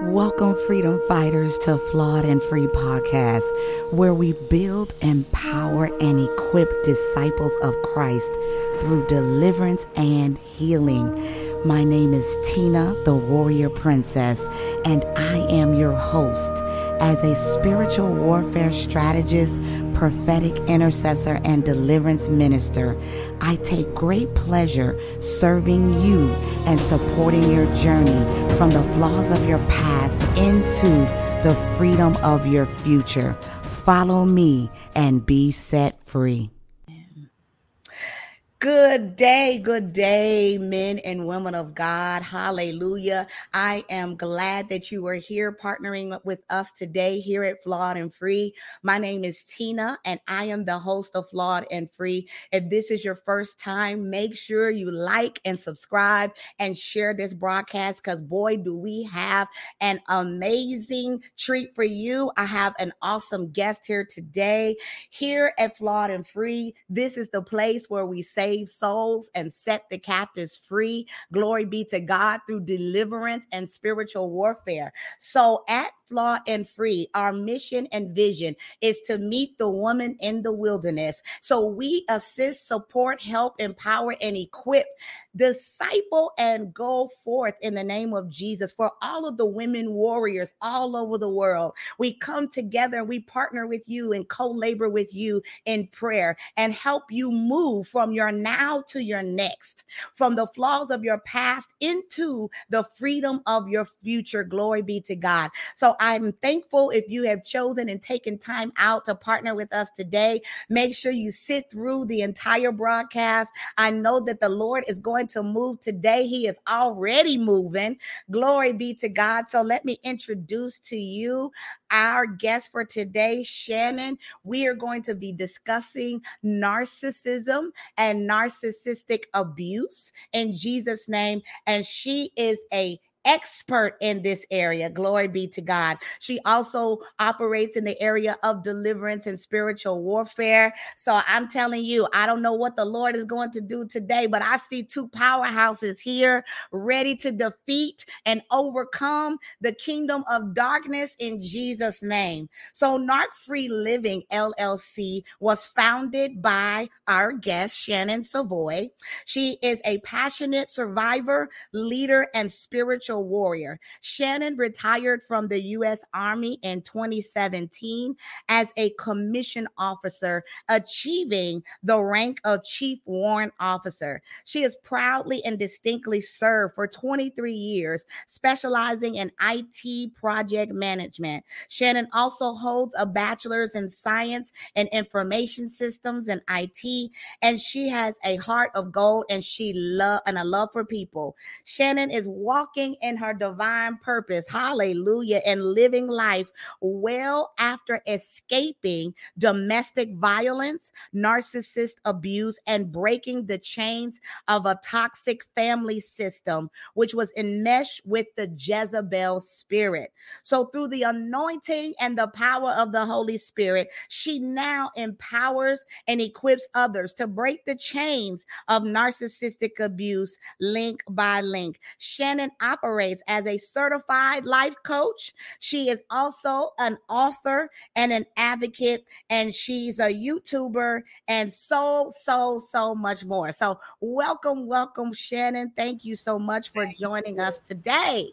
Welcome, freedom fighters, to Flawed and Free Podcast, where we build, empower, and equip disciples of Christ through deliverance and healing. My name is Tina, the Warrior Princess, and I am your host. As a spiritual warfare strategist, prophetic intercessor, and deliverance minister, I take great pleasure serving you and supporting your journey from the flaws of your past into the freedom of your future. Follow me and be set free. Good day, good day, men and women of God. Hallelujah. I am glad that you are here partnering with us today here at Flawed and Free. My name is Tina, and I am the host of Flawed and Free. If this is your first time, make sure you like and subscribe and share this broadcast because, boy, do we have an amazing treat for you. I have an awesome guest here today. Here at Flawed and Free, this is the place where we say, save souls and set the captives free. Glory be to God through deliverance and spiritual warfare. So at Flawed and Free, our mission and vision is to meet the woman in the wilderness. So we assist, support, help, empower, and equip, disciple, and go forth in the name of Jesus for all of the women warriors all over the world. We come together we partner with you and co labor with you in prayer and help you move from your now to your next, from the flaws of your past into the freedom of your future. Glory be to God. So I'm thankful if you have chosen and taken time out to partner with us today. Make sure you sit through the entire broadcast. I know that the Lord is going to move today. He is already moving. Glory be to God. So let me introduce to you our guest for today, Shannon. We are going to be discussing narcissism and narcissistic abuse in Jesus' name. And she is a expert in this area. Glory be to God. She also operates in the area of deliverance and spiritual warfare. So I'm telling you, I don't know what the Lord is going to do today, but I see two powerhouses here ready to defeat and overcome the kingdom of darkness in Jesus' name. So Narc Free Living LLC was founded by our guest, Shannon Savoy. She is a passionate survivor, leader, and spiritual warrior. Shannon retired from the U.S. Army in 2017 as a commission officer, achieving the rank of Chief Warrant Officer. She has proudly and distinctly served for 23 years, specializing in IT project management. Shannon also holds a bachelor's in science and information systems and IT, and she has a heart of gold and she love and a love for people. Shannon is walking in her divine purpose. Hallelujah. And living life well after escaping domestic violence, narcissist abuse, and breaking the chains of a toxic family system, which was enmeshed with the Jezebel spirit. So, through the anointing and the power of the Holy Spirit, she now empowers and equips others to break the chains of narcissistic abuse link by link. Shannon operates operates as a certified life coach. She is also an author and an advocate, and she's a YouTuber and so, so, so much more. So, welcome, welcome, Shannon. Thank you so much for thank joining you. us today.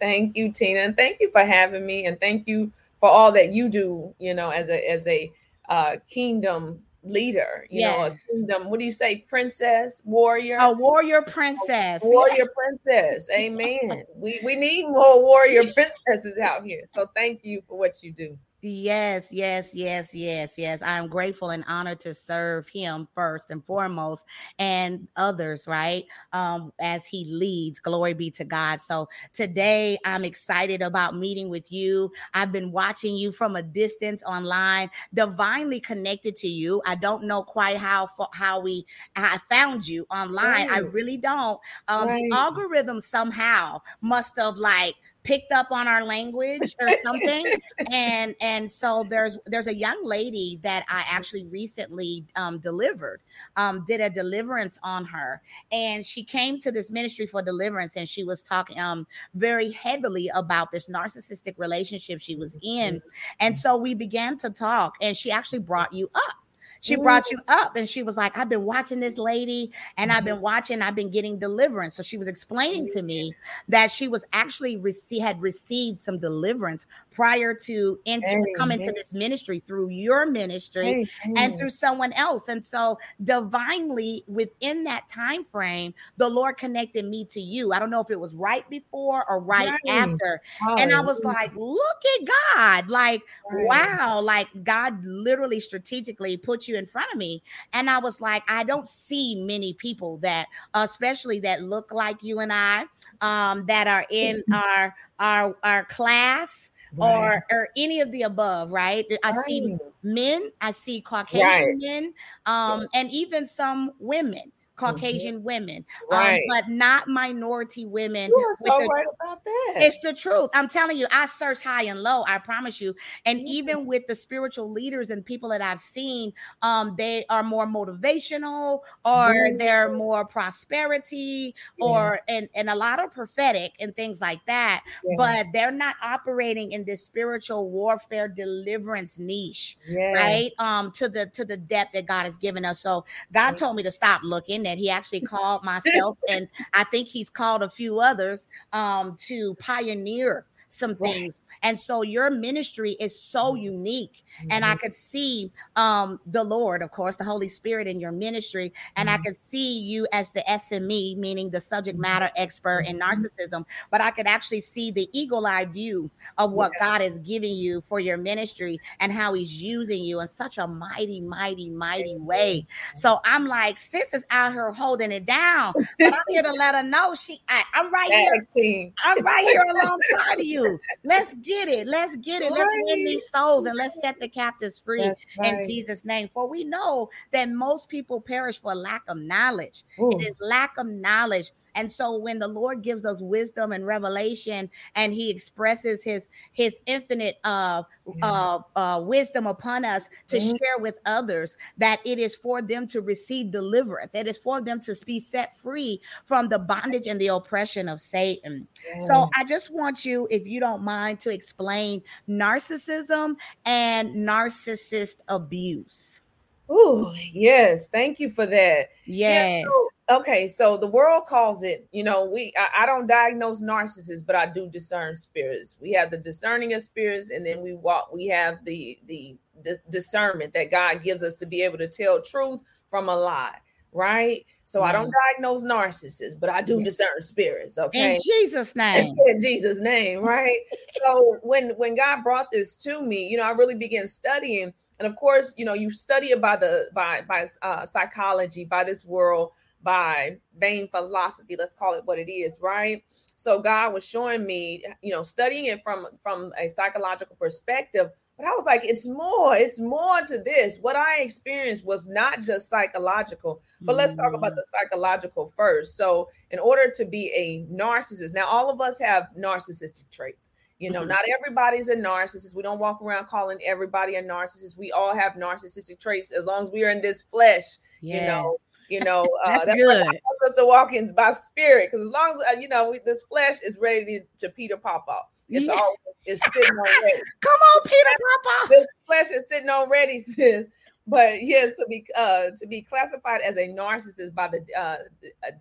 Thank you, Tina, and thank you for having me, and thank you for all that you do. You know, as a as a uh, kingdom leader, you yes. know, a kingdom. What do you say, princess, warrior? A warrior princess. A warrior princess. Amen. we we need more warrior princesses out here. So thank you for what you do. Yes, yes, yes, yes, yes. I'm grateful and honored to serve him first and foremost and others, right? Um, as he leads. Glory be to God. So today I'm excited about meeting with you. I've been watching you from a distance online, divinely connected to you. I don't know quite how how we I found you online. Right. I really don't. Um, right. the algorithm somehow must have like picked up on our language or something. and and so there's there's a young lady that I actually recently um, delivered, um, did a deliverance on her, and she came to this ministry for deliverance, and she was talking um very heavily about this narcissistic relationship she was in, and so we began to talk, and she actually brought you up she brought you up and she was like, I've been watching this lady and I've been mm-hmm. watching, I've been getting deliverance. So she was explaining to me that she was actually rece- had received some deliverance prior to enter, coming to this ministry through your ministry and through someone else. And so divinely within that time frame, the Lord connected me to you. I don't know if it was right before or right, right. after. Oh, and I was like, look at God. Like, right. wow, like God literally strategically put you in front of me. And I was like, I don't see many people that, especially that look like you and I, um, that are in our our our class Right. or or any of the above, right? I right. see men, I see Caucasian right. men, um, and even some women. Caucasian mm-hmm. women, um, right. um, but not minority women. You are so the, right about that. It's the truth. I'm telling you, I search high and low. I promise you. And mm-hmm. even with the spiritual leaders and people that I've seen, um, they are more motivational, or mm-hmm. they're more prosperity, yeah. or and and a lot of prophetic and things like that. Yeah. But they're not operating in this spiritual warfare deliverance niche, yeah. right? Um, to the to the depth that God has given us. So God told me to stop looking that he actually called myself and I think he's called a few others um, to pioneer some things. Right. And so your ministry is so mm-hmm. unique. Mm-hmm. And I mm-hmm. could see um, the Lord, of course, the Holy Spirit in your ministry. And mm-hmm. I could see you as the SME, meaning the subject mm-hmm. matter expert in mm-hmm. narcissism. But I could actually see the eagle eye view of what. God is giving you for your ministry and how he's using you in such a mighty, mighty, mighty way. So I'm like, sis is out here holding it down. But I'm here to let her know she I, am right here. Team. I'm right here alongside of you you. Let's get it. Let's get it. Let's win these souls and let's set the captives free right. in Jesus' name. For we know that most people perish for lack of knowledge. Ooh. It is lack of knowledge. And so when the Lord gives us wisdom and revelation and he expresses his his infinite uh, uh, uh, wisdom upon us to mm-hmm. share with others that it is for them to receive deliverance. It is for them to be set free from the bondage and the oppression of Satan. Yeah. So I just want you, if you don't mind, to explain narcissism and narcissist abuse. Oh, yes. Thank you for that. Yes. Yeah, so Okay, so the world calls it, you know, we I, I, don't diagnose narcissists, but I do discern spirits. We have the discerning of spirits, and then we walk, we have the the, the discernment that God gives us to be able to tell truth from a lie, right? So I don't diagnose narcissists, but I do discern spirits. Okay. In Jesus' name. In Jesus' name, right? so when when God brought this to me, you know, I really began studying. And of course, you know, you study it by the by by uh, psychology, by this world by vain philosophy let's call it what it is right so god was showing me you know studying it from from a psychological perspective but i was like it's more it's more to this what i experienced was not just psychological but let's talk about the mm. psychological first so in order to be a narcissist now all of us have narcissistic traits you know, mm-hmm. not everybody's a narcissist. We don't walk around calling everybody a narcissist. We all have narcissistic traits as long as we are in this flesh, yes. you know, you know, uh, that's, that's good. us to walk in by spirit, because as long as uh, you know we, this flesh is ready to Peter pop off. It's yeah. all it's sitting on ready. Come on, Peter off. This flesh is sitting on ready, sis. But yes, to be uh, to be classified as a narcissist by the uh,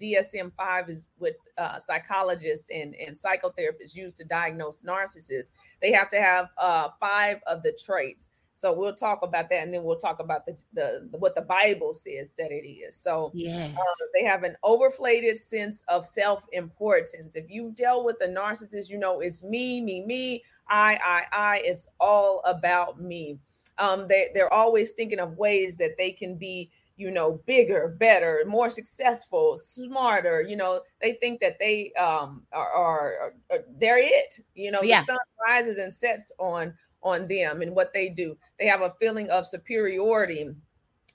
DSM five is what uh, psychologists and and psychotherapists use to diagnose narcissists. They have to have uh, five of the traits. So we'll talk about that, and then we'll talk about the the, the what the Bible says that it is. So yeah, uh, they have an overflated sense of self importance. If you deal with a narcissist, you know it's me, me, me, I, I, I. It's all about me. Um, they they're always thinking of ways that they can be you know bigger better more successful smarter you know they think that they um are, are, are they're it you know yeah. the sun rises and sets on on them and what they do. They have a feeling of superiority.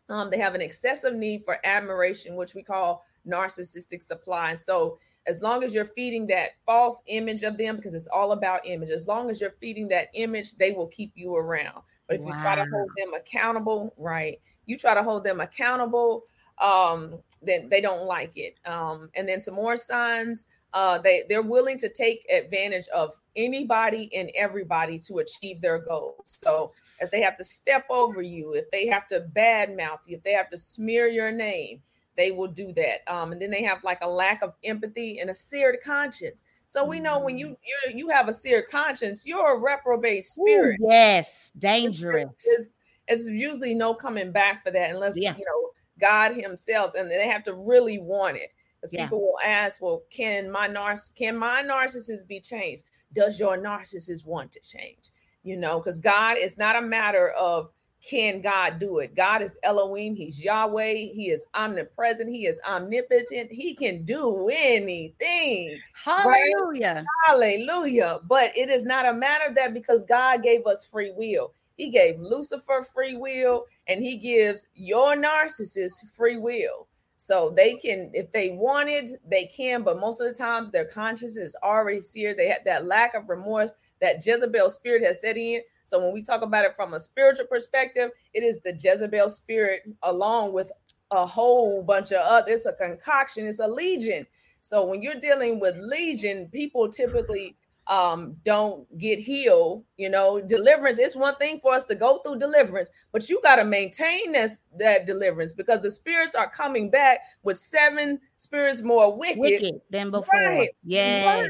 Um, they have an excessive need for admiration, which we call narcissistic supply. So as long as you're feeding that false image of them, because it's all about image, as long as you're feeding that image, they will keep you around. But if wow. you try to hold them accountable, right? You try to hold them accountable, um, then they don't like it. Um, and then some more signs, uh, they they're willing to take advantage of anybody and everybody to achieve their goals. So if they have to step over you, if they have to badmouth you, if they have to smear your name, they will do that. Um, and then they have like a lack of empathy and a seared conscience. So we know when you mm. you you have a seared conscience, you're a reprobate spirit. Ooh, yes, dangerous. It's, it's, it's, usually no coming back for that unless yeah. you know God Himself, and they have to really want it. Because yeah. people will ask, "Well, can my narciss can my narcissist be changed? Does your narcissist want to change?" You know, because God is not a matter of can God do it? God is Elohim. He's Yahweh. He is omnipresent. He is omnipotent. He can do anything. Hallelujah. Right? Hallelujah. But it is not a matter of that because God gave us free will. He gave Lucifer free will and he gives your narcissist free will. So they can, if they wanted, they can, but most of the time their conscience is already seared. They had that lack of remorse that Jezebel spirit has set in. So when we talk about it from a spiritual perspective, it is the Jezebel spirit along with a whole bunch of other, it's a concoction, it's a legion. So when you're dealing with legion, people typically um don't get healed you know deliverance is one thing for us to go through deliverance but you got to maintain this that deliverance because the spirits are coming back with seven spirits more wicked, wicked than before. Right, yeah right.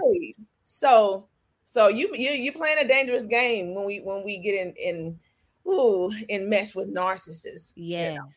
so so you you you playing a dangerous game when we when we get in in ooh in mesh with narcissists. Yes. you know?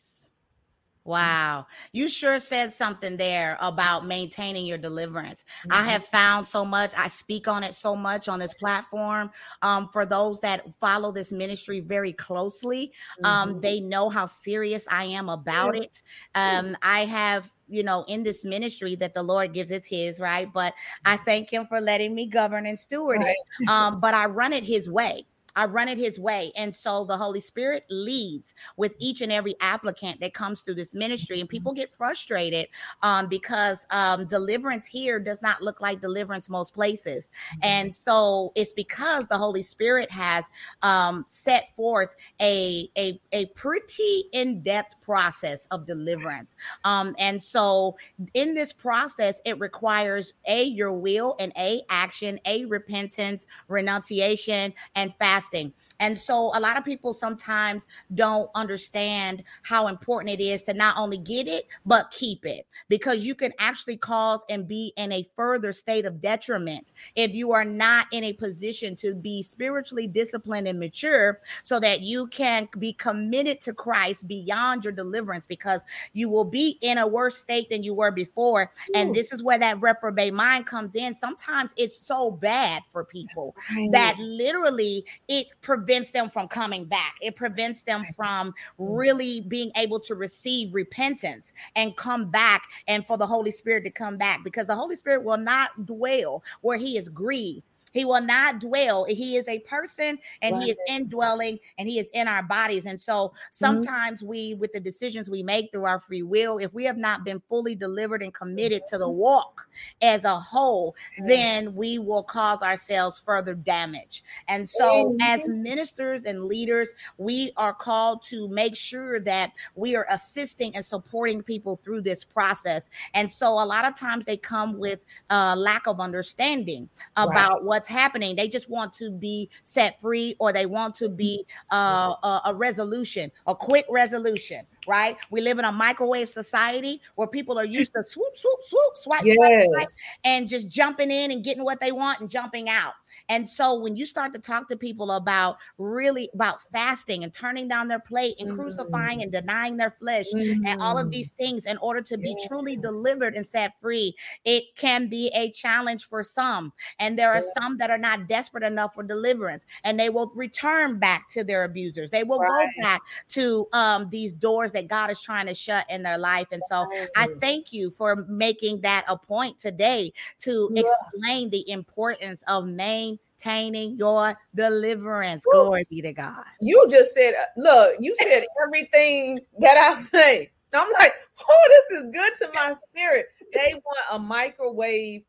Wow. You sure said something there about maintaining your deliverance. Mm-hmm. I have found so much. I speak on it so much on this platform. Um, for those that follow this ministry very closely, um, mm-hmm. they know how serious I am about it. Um, I have you know, in this ministry that the Lord gives is his, right? But I thank him for letting me govern and steward right. it. Um, but I run it his way. I run it his way. And so the Holy Spirit leads with each and every applicant that comes through this ministry. And people get frustrated um, because um, deliverance here does not look like deliverance most places. And so it's because the Holy Spirit has um, set forth a, a, a pretty in depth process of deliverance. Um, and so in this process, it requires A, your will, and A, action, A, repentance, renunciation, and fast fasting. And so a lot of people sometimes don't understand how important it is to not only get it, but keep it because you can actually cause and be in a further state of detriment if you are not in a position to be spiritually disciplined and mature so that you can be committed to Christ beyond your deliverance because you will be in a worse state than you were before. And this is where that reprobate mind comes in. Sometimes it's so bad for people right. that literally it prevents them from coming back. It prevents them from mm-hmm. really being able to receive repentance and come back and for the Holy Spirit to come back because the Holy Spirit will not dwell where he is grieved. He will not dwell. He is a person and right. he is indwelling and he is in our bodies. And so mm-hmm. sometimes mm-hmm. we, with the decisions we make through our free will, if we have not been fully delivered and committed to the walk as a whole, then we will cause ourselves further damage. And so, mm-hmm. as ministers and leaders, we are called to make sure that we are assisting and supporting people through this process. And so, a lot of times they come with a lack of understanding about right. what what's happening. They just want to be set free or they want to be uh, a, a resolution, a quick resolution right? We live in a microwave society where people are used to swoop, swoop, swoop, swipe, yes. swipe, swipe, and just jumping in and getting what they want and jumping out. And so when you start to talk to people about really about fasting and turning down their plate and mm-hmm. crucifying and denying their flesh mm-hmm. and all of these mm-hmm. things in order to be yeah. truly delivered and set free, it can be a challenge for some. And there are yeah. some that are not desperate enough for deliverance and they will return back to their abusers. They will right. go back to um, these doors that God is trying to shut in their life. And so I thank you for making that a point today to yeah. explain the importance of maintaining your deliverance. Glory be to God. You just said, uh, look, you said everything that I say. I'm like, oh, this is good to my spirit. They want a microwave.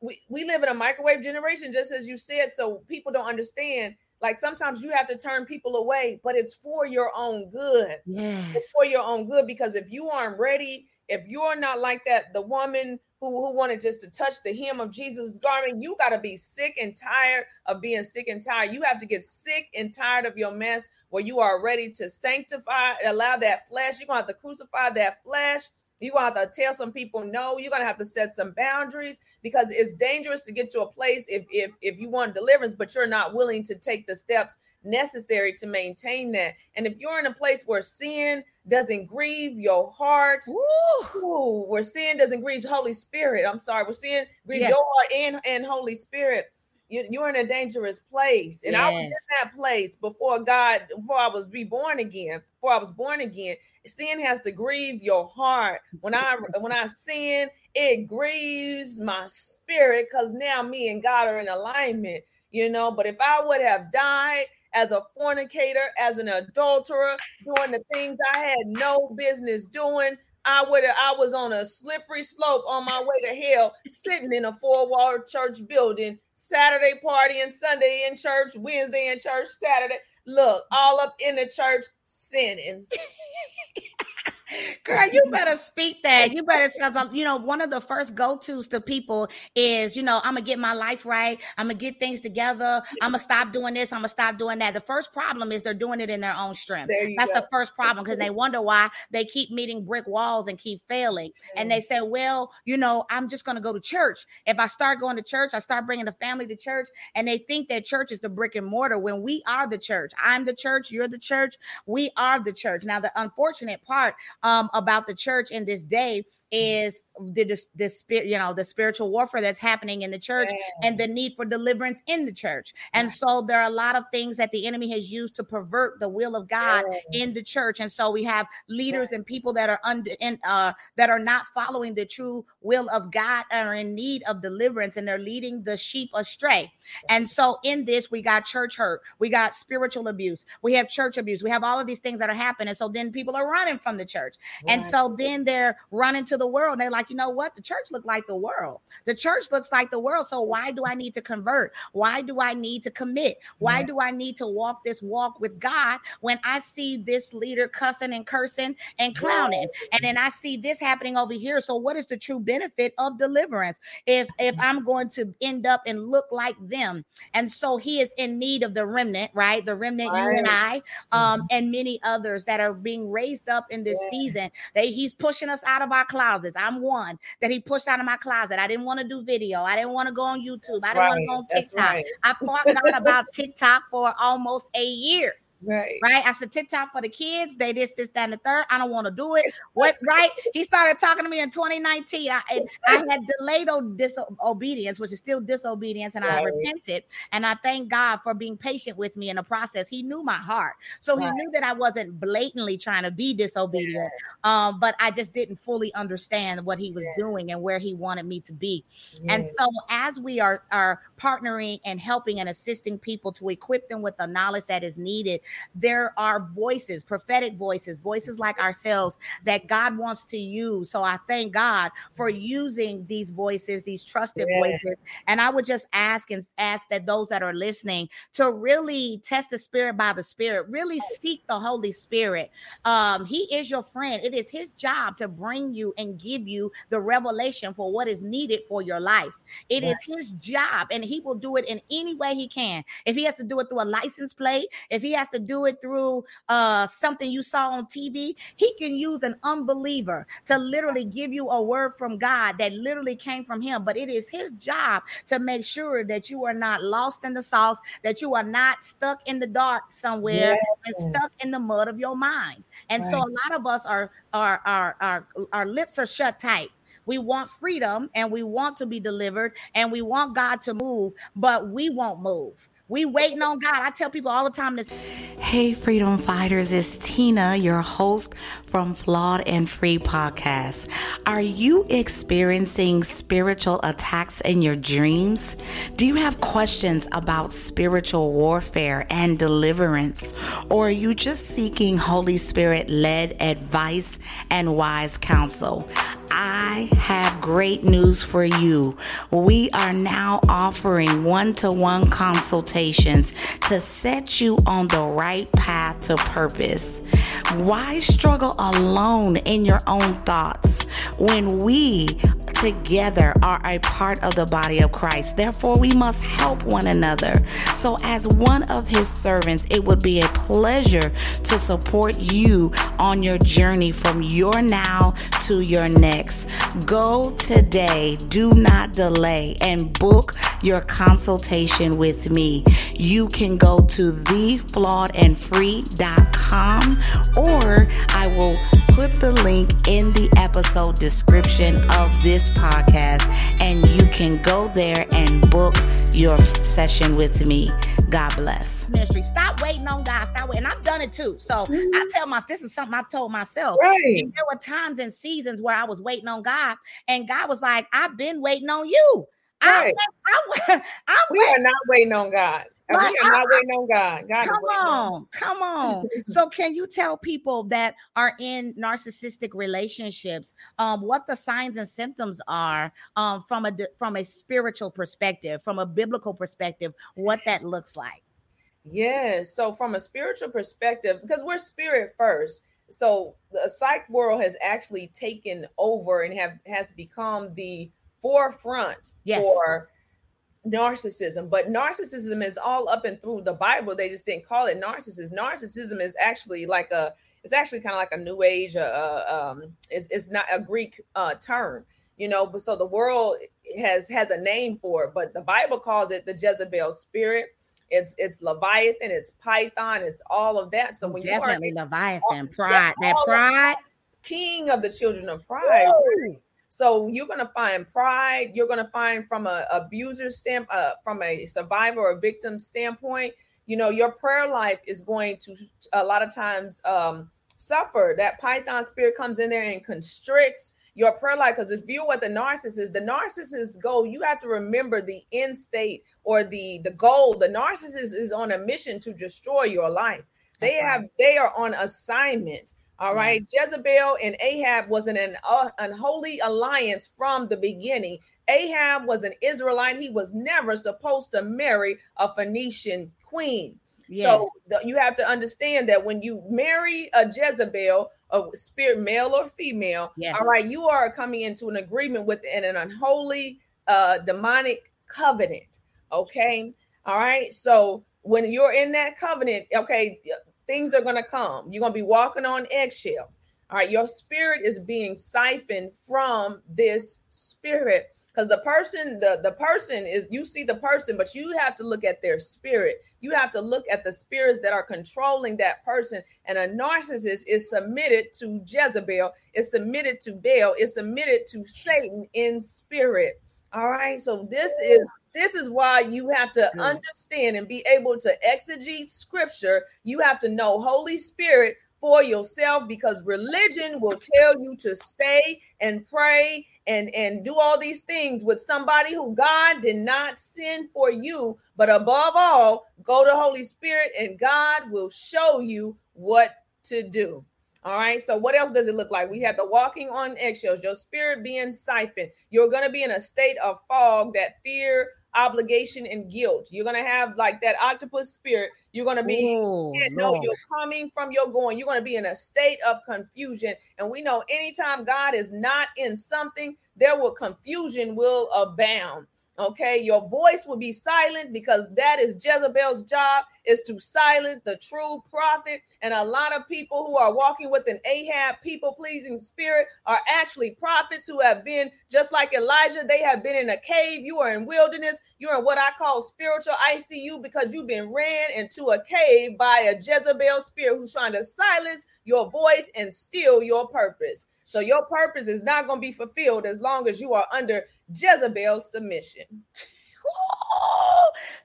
We, we live in a microwave generation, just as you said. So people don't understand. Like sometimes you have to turn people away, but it's for your own good. Yes. It's for your own good because if you aren't ready, if you're not like that, the woman who, who wanted just to touch the hem of Jesus' garment, you got to be sick and tired of being sick and tired. You have to get sick and tired of your mess where you are ready to sanctify, allow that flesh. You're going to have to crucify that flesh. To have to tell some people no. You're going to have to set some boundaries because it's dangerous to get to a place if, if, if you want deliverance, but you're not willing to take the steps necessary to maintain that. And if you're in a place where sin doesn't grieve your heart, ooh, where sin doesn't grieve Holy Spirit, I'm sorry, where sin grieves yes. your heart and, and Holy Spirit, you, are in a dangerous place. And yes. I was in that place before God, before I was reborn again, before I was born again. Sin has to grieve your heart. When I when I sin, it grieves my spirit because now me and God are in alignment, you know. But if I would have died as a fornicator, as an adulterer, doing the things I had no business doing, I would I was on a slippery slope on my way to hell, sitting in a four-wall church building, Saturday party and Sunday in church, Wednesday in church, Saturday. Look, all up in the church sinning. Girl, you better speak that. You better, because you know, one of the first go tos to people is, you know, I'm gonna get my life right. I'm gonna get things together. I'm gonna stop doing this. I'm gonna stop doing that. The first problem is they're doing it in their own strength. That's go. the first problem because they wonder why they keep meeting brick walls and keep failing. Mm-hmm. And they say, well, you know, I'm just gonna go to church. If I start going to church, I start bringing the family to church, and they think that church is the brick and mortar when we are the church. I'm the church. You're the church. We are the church. Now, the unfortunate part um, about the church in this day is the the spirit you know the spiritual warfare that's happening in the church and the need for deliverance in the church. And so there are a lot of things that the enemy has used to pervert the will of god in the church. And so we have leaders and people that are under and uh that are not following the true will of god and are in need of deliverance and they're leading the sheep astray. And so in this we got church hurt. We got spiritual abuse. We have church abuse. We have all of these things that are happening. So then people are running from the church. And so then they're running to the world. And they're like, you know what? The church look like the world. The church looks like the world. So why do I need to convert? Why do I need to commit? Why yeah. do I need to walk this walk with God when I see this leader cussing and cursing and clowning? And then I see this happening over here. So what is the true benefit of deliverance if if I'm going to end up and look like them? And so he is in need of the remnant, right? The remnant, right. you and I, um, mm-hmm. and many others that are being raised up in this yeah. season. They he's pushing us out of our closets. I'm one that he pushed out of my closet. I didn't want to do video. I didn't want to go on YouTube. That's I didn't right. want to go on TikTok. Right. I thought about TikTok for almost a year. Right. Right. I said TikTok for the kids. They this, this, that, and the third. I don't want to do it. What right? He started talking to me in 2019. I, I had delayed disobedience, which is still disobedience, and right. I repented. And I thank God for being patient with me in the process. He knew my heart. So right. he knew that I wasn't blatantly trying to be disobedient. Yeah. Um, but I just didn't fully understand what he was yeah. doing and where he wanted me to be. Yeah. And so as we are are partnering and helping and assisting people to equip them with the knowledge that is needed there are voices, prophetic voices, voices like ourselves that God wants to use. So I thank God for using these voices, these trusted yeah. voices. And I would just ask and ask that those that are listening to really test the spirit by the spirit, really seek the Holy Spirit. Um, he is your friend. It is his job to bring you and give you the revelation for what is needed for your life. It yeah. is his job, and he will do it in any way he can. If he has to do it through a license plate, if he has to do it through uh, something you saw on TV, he can use an unbeliever to literally give you a word from God that literally came from him. But it is his job to make sure that you are not lost in the sauce, that you are not stuck in the dark somewhere yes. and stuck in the mud of your mind. And right. so a lot of us are our our our our lips are shut tight we want freedom and we want to be delivered and we want God to move, but we won't move We waiting on God. I tell people all the time this. Hey, freedom fighters, it's Tina, your host from Flawed and Free podcast. Are you experiencing spiritual attacks in your dreams? Do you have questions about spiritual warfare and deliverance? Or are you just seeking Holy Spirit led advice and wise counsel? I have great news for you. We are now offering one to one to set you on the right path to purpose. Why struggle alone in your own thoughts when we together are a part of the body of Christ. Therefore, we must help one another. So, as one of his servants, it would be a pleasure to support you on your journey from your now to your next. Go today, do not delay, and book your consultation with me. You can go to theflawedandfree.com or I will put the link in the episode description of this podcast, and you can go there and book your session with me. God bless. Ministry. Stop waiting on God. Stop waiting. And I've done it too. So mm-hmm. I tell my this is something I've told myself. Right. And there were times and seasons where I was waiting on God, and God was like, "I've been waiting on you." Right. I, I, I, we are not waiting on God. Like, we are not waiting on God. God come on, come on. so, can you tell people that are in narcissistic relationships um, what the signs and symptoms are um, from a from a spiritual perspective, from a biblical perspective, what that looks like? Yes. So, from a spiritual perspective, because we're spirit first, so the psych world has actually taken over and have has become the forefront yes. for narcissism but narcissism is all up and through the bible. They just didn't call it narcissism narcissism is actually like a it's actually kind of like a new age uh, uh, um it's, it's not a greek uh term you know but so the world has has a name for it but the bible calls it the jezebel spirit. It's it's leviathan it's python it's all of that. So when definitely you are definitely leviathan pride that pride. king of the children of pride. Ooh. So you're going to find pride. You're going to find from a abuser stamp, uh, from a survivor or victim standpoint. You know, your prayer life is going to a lot of times um, suffer. That Python spirit comes in there and constricts your prayer life because if you're what the narcissist, the narcissist's goal, you have to remember the end state or the the goal. The narcissist is on a mission to destroy your life. They That's have right. they are on assignment all right. Jezebel and Ahab was an, an uh, unholy alliance from the beginning. Ahab was an Israelite. He was never supposed to marry a Phoenician queen. Yes. So the, you have to understand that when you marry a Jezebel, a spirit male or female, yes. all right, you are coming into an agreement with an, an unholy uh demonic covenant. Okay. All right. So when you're in that covenant, okay, things are going to come. You're going to be walking on eggshells. All right, your spirit is being siphoned from this spirit because the person the the person is you see the person but you have to look at their spirit you have to look at the spirits that are controlling that person and a narcissist is submitted to jezebel is submitted to baal is submitted to satan in spirit all right so this is this is why you have to understand and be able to exegete scripture. You have to know Holy Spirit for yourself because religion will tell you to stay and pray and and do all these things with somebody who God did not send for you but above all go to Holy Spirit and God will show you what to do all right. So what else does it look like? We have the walking on eggshells, your spirit being siphoned. You're going to be in a state of fog, that fear, obligation and guilt. You're gonna have like that octopus spirit. You're gonna be Ooh, you know you're coming from your going. You're gonna be in a state of confusion. And we know anytime God is not in something, there will confusion will abound. Okay, your voice will be silent because that is Jezebel's job is to silence the true prophet. And a lot of people who are walking with an Ahab people pleasing spirit are actually prophets who have been just like Elijah. They have been in a cave. You are in wilderness. You're in what I call spiritual ICU because you've been ran into a cave by a Jezebel spirit who's trying to silence your voice and steal your purpose. So your purpose is not going to be fulfilled as long as you are under Jezebel's submission.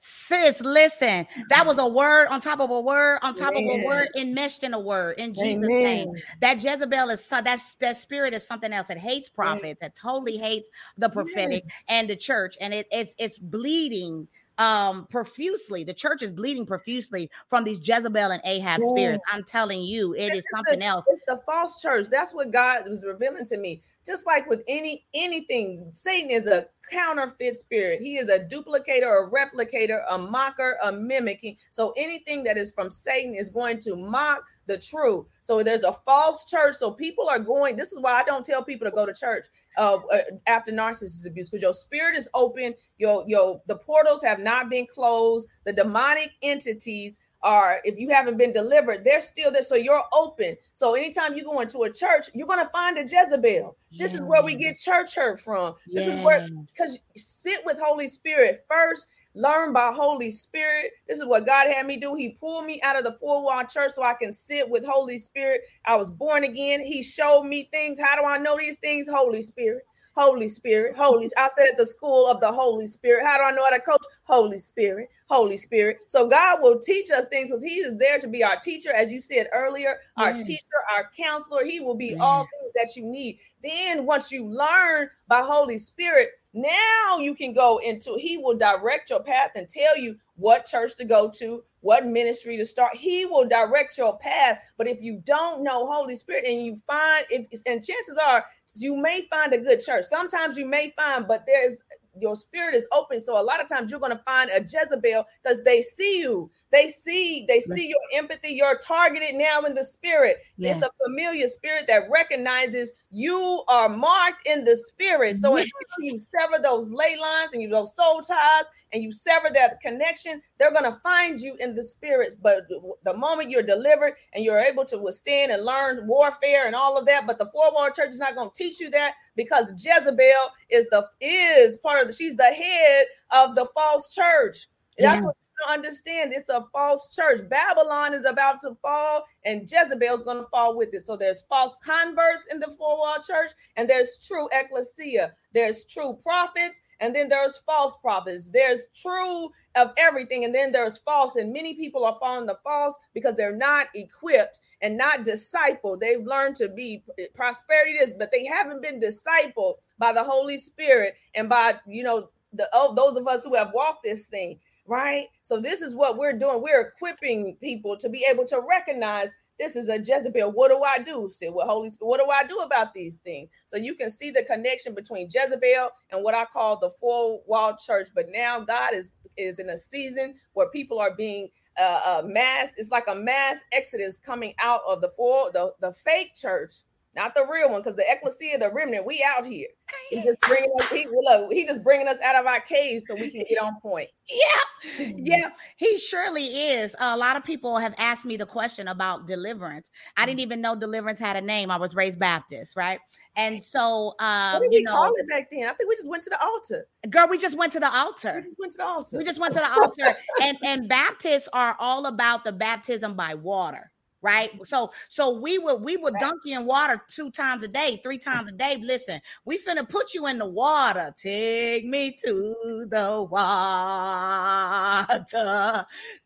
sis, listen, that was a word on top of a word on top Amen. of a word, enmeshed in a word in Jesus' Amen. name. That Jezebel is that that spirit is something else. It hates prophets. It totally hates the prophetic yes. and the church, and it, it's it's bleeding um profusely. The church is bleeding profusely from these Jezebel and Ahab yes. spirits. I'm telling you, it it's is something the, else. It's the false church. That's what God was revealing to me just like with any anything satan is a counterfeit spirit he is a duplicator a replicator a mocker a mimicking so anything that is from satan is going to mock the truth so there's a false church so people are going this is why i don't tell people to go to church uh, uh, after narcissist abuse because your spirit is open your your the portals have not been closed the demonic entities are if you haven't been delivered, they're still there. So you're open. So anytime you go into a church, you're gonna find a Jezebel. This is where we get church hurt from. This is where because sit with Holy Spirit first. Learn by Holy Spirit. This is what God had me do. He pulled me out of the four wall church so I can sit with Holy Spirit. I was born again. He showed me things. How do I know these things? Holy Spirit. Holy Spirit, Holy. I said at the school of the Holy Spirit. How do I know how to coach? Holy Spirit, Holy Spirit. So God will teach us things because He is there to be our teacher, as you said earlier, our yes. teacher, our counselor. He will be yes. all things that you need. Then once you learn by Holy Spirit, now you can go into. He will direct your path and tell you what church to go to, what ministry to start. He will direct your path. But if you don't know Holy Spirit and you find if and chances are you may find a good church. Sometimes you may find, but there's your spirit is open. So a lot of times you're going to find a Jezebel because they see you. They see, they see your empathy. You're targeted now in the spirit. Yes. It's a familiar spirit that recognizes you are marked in the spirit. So yes. until you sever those ley lines and you those soul ties and you sever that connection, they're gonna find you in the spirit. But the moment you're delivered and you're able to withstand and learn warfare and all of that, but the four wall church is not gonna teach you that because Jezebel is the is part of the she's the head of the false church. That's yeah. Understand it's a false church. Babylon is about to fall, and Jezebel is going to fall with it. So there's false converts in the four wall church, and there's true ecclesia. There's true prophets, and then there's false prophets. There's true of everything, and then there's false. And many people are falling the false because they're not equipped and not discipled. They've learned to be prosperity this, but they haven't been discipled by the Holy Spirit and by you know the oh, those of us who have walked this thing right? So this is what we're doing. We're equipping people to be able to recognize this is a Jezebel. What do I do? Say, well, Holy Spirit, what do I do about these things? So you can see the connection between Jezebel and what I call the four wall church. But now God is is in a season where people are being uh, uh, mass. It's like a mass exodus coming out of the four the the fake church not the real one, because the ecclesia, the remnant, we out here. He just bringing us. He look. He just bringing us out of our caves so we can get on point. Yeah, mm-hmm. yeah. He surely is. a lot of people have asked me the question about deliverance. I didn't mm. even know deliverance had a name. I was raised Baptist, right? And so, um, what did we you know, call it back then? I think we just went to the altar. Girl, we just went to the altar. We just went to the altar. We just went to the altar. and and Baptists are all about the baptism by water right? Mm-hmm. So so we would we would dunk you in water two times a day, three times a day. Listen, we finna put you in the water. Take me to the water.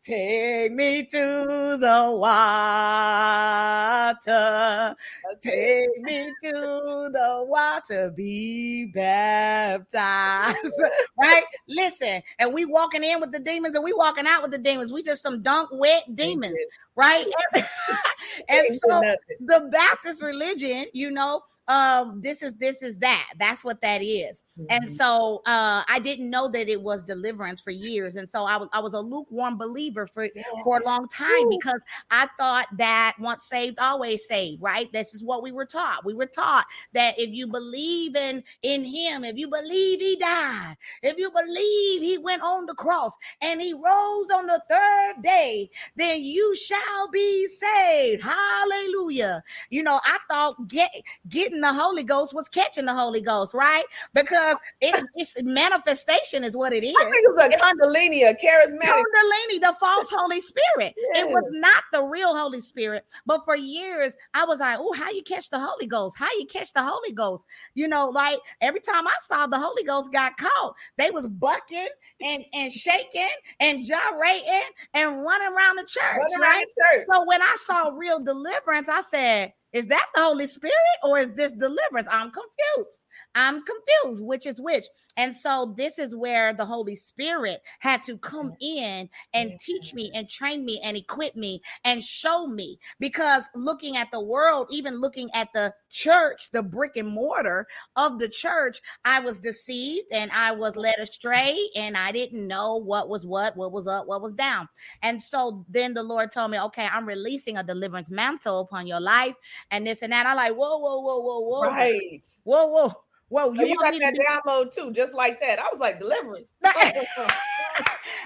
Take me to the water. Take me to the water. Be baptized. right? Listen, and we walking in with the demons and we walking out with the demons. We just some dunk wet demons right? and so the Baptist religion, you know, um this is this is that. That's what that is. Mm-hmm. and so uh i didn't know that it was deliverance for years. And so i was i was a lukewarm believer for yeah. for a long time because i thought that once saved always saved right? This is what we were taught. We were taught that if you believe in in him if you believe he died if you believe he went on the cross and he rose on the third day then you shall be saved. Hallelujah. You know i thought get get getting the Holy Ghost was catching the Holy Ghost, right? Because it, it's manifestation is what it is. I think it was a Kundalini, a charismatic Kundalini, the false Holy Spirit. Yes. It was not the real Holy Spirit. But for years, I was like, oh, how you catch the Holy Ghost? How you catch the Holy Ghost? You know, like every time I saw the Holy Ghost got caught, they was bucking and, and shaking and gyrating and running around the church. Running right? The church. So when I saw real deliverance, I said, is that the Holy Spirit or is this deliverance? I'm confused. I'm confused which is which. And so this is where the Holy Spirit had to come in and teach me and train me and equip me and show me. Because looking at the world, even looking at the church, the brick and mortar of the church, I was deceived and I was led astray and I didn't know what was what, what was up, what was down. And so then the Lord told me, okay, I'm releasing a deliverance mantle upon your life and this and that. I'm like, whoa, whoa, whoa, whoa, whoa. Right. Whoa, whoa. Whoa, you, oh, you got that be- download too, just like that. I was like, deliverance. I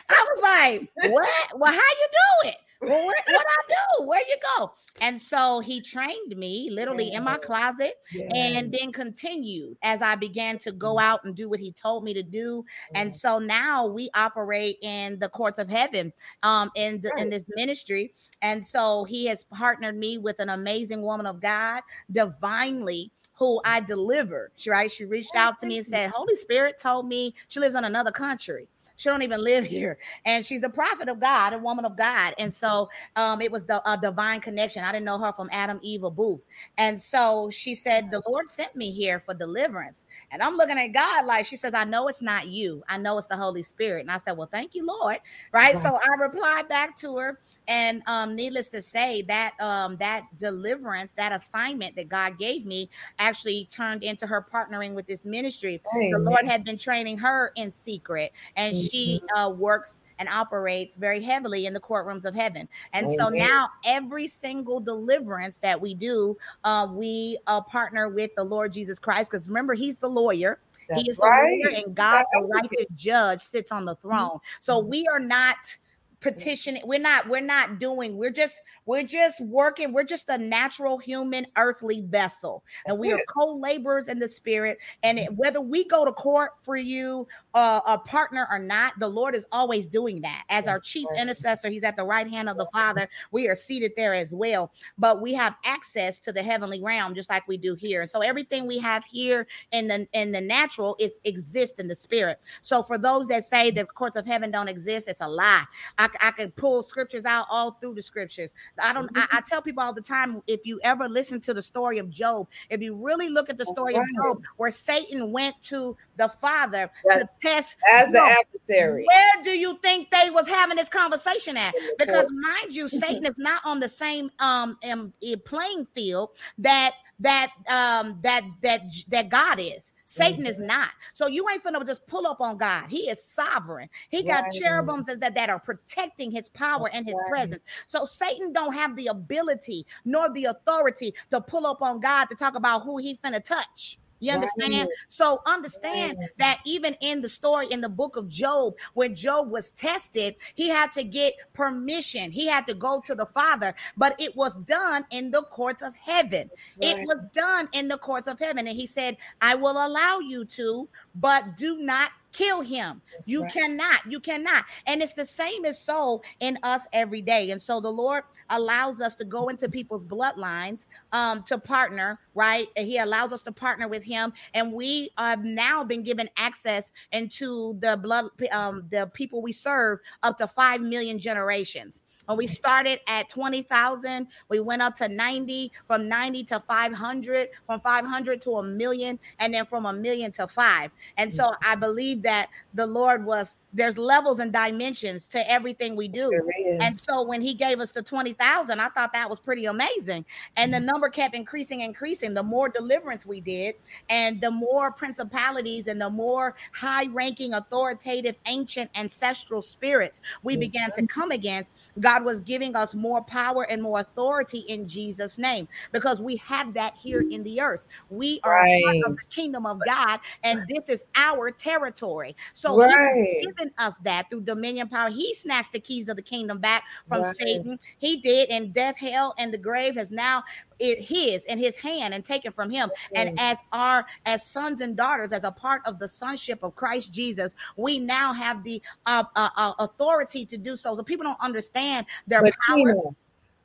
was like, what? Well, how you do it? Well, what, what I do? Where you go? And so he trained me literally in my closet yeah. and then continued as I began to go mm. out and do what he told me to do. Yeah. And so now we operate in the courts of heaven um in the, right. in this ministry. And so he has partnered me with an amazing woman of God divinely who I delivered. Right. She reached out to me and said, Holy Spirit told me she lives in another country. She don't even live here, and she's a prophet of God, a woman of God. And so um, it was the a divine connection. I didn't know her from Adam, Eve, or Boo. And so she said, "The Lord sent me here for deliverance." And I'm looking at God like she says, "I know it's not you. I know it's the Holy Spirit." And I said, "Well, thank you, Lord." Right. So I replied back to her, and um, needless to say, that um, that deliverance, that assignment that God gave me, actually turned into her partnering with this ministry. Amen. The Lord had been training her in secret, and she mm-hmm. uh, works and operates very heavily in the courtrooms of heaven. And Amen. so now every single deliverance that we do, uh, we uh, partner with the Lord Jesus Christ because remember, He's the lawyer. That's he is right. the lawyer, and God, the righteous judge, sits on the throne. So mm-hmm. we are not petitioning we're not we're not doing we're just we're just working we're just a natural human earthly vessel and we are co-laborers in the spirit and it, whether we go to court for you uh, a partner or not the lord is always doing that. As our chief intercessor he's at the right hand of the father. We are seated there as well. But we have access to the heavenly realm just like we do here. And so everything we have here in the in the natural is exists in the spirit. So for those that say the courts of heaven don't exist it's a lie. I I, can pull scriptures out all through the scriptures. I don't. I, I, tell people all the time if you ever listen to the story of Job, if you really look at the story of Job, where Satan went to the Father to test as the know, adversary. Where do you think they was having this conversation at? Because mind you, Satan is not on the same um, um playing field that that um that that that God is. Satan mm-hmm. is not. So you ain't finna just pull up on God. He is sovereign. He got right. cherubims that, that are protecting his power That's and his right. presence. So Satan don't have the ability nor the authority to pull up on God to talk about who he finna touch. You understand? Right. So understand right. that even in the story in the book of Job, when Job was tested, he had to get permission. He had to go to the Father, but it was done in the courts of heaven. Right. It was done in the courts of heaven. And he said, I will allow you to, but do not kill him. That's you right. cannot, you cannot. And it's the same as so in us every day. And so the Lord allows us to go into people's bloodlines um, to partner, right? And he allows us to partner with him. And we have now been given access into the blood, um, the people we serve up to 5 million generations. When we started at 20,000, we went up to 90, from 90 to 500, from 500 to a million, and then from a million to five. And so I believe that the Lord was there's levels and dimensions to everything we do. Sure and so when he gave us the 20,000, I thought that was pretty amazing. And the mm-hmm. number kept increasing, increasing. The more deliverance we did, and the more principalities and the more high ranking, authoritative, ancient, ancestral spirits we began to come against, God God was giving us more power and more authority in Jesus' name because we have that here in the earth. We are right. part of the kingdom of God, and this is our territory. So right. He's given us that through dominion power. He snatched the keys of the kingdom back from right. Satan. He did, and death, hell, and the grave has now it his in his hand and taken from him and as our as sons and daughters as a part of the sonship of christ jesus we now have the uh, uh, uh, authority to do so so people don't understand their but power. Tina,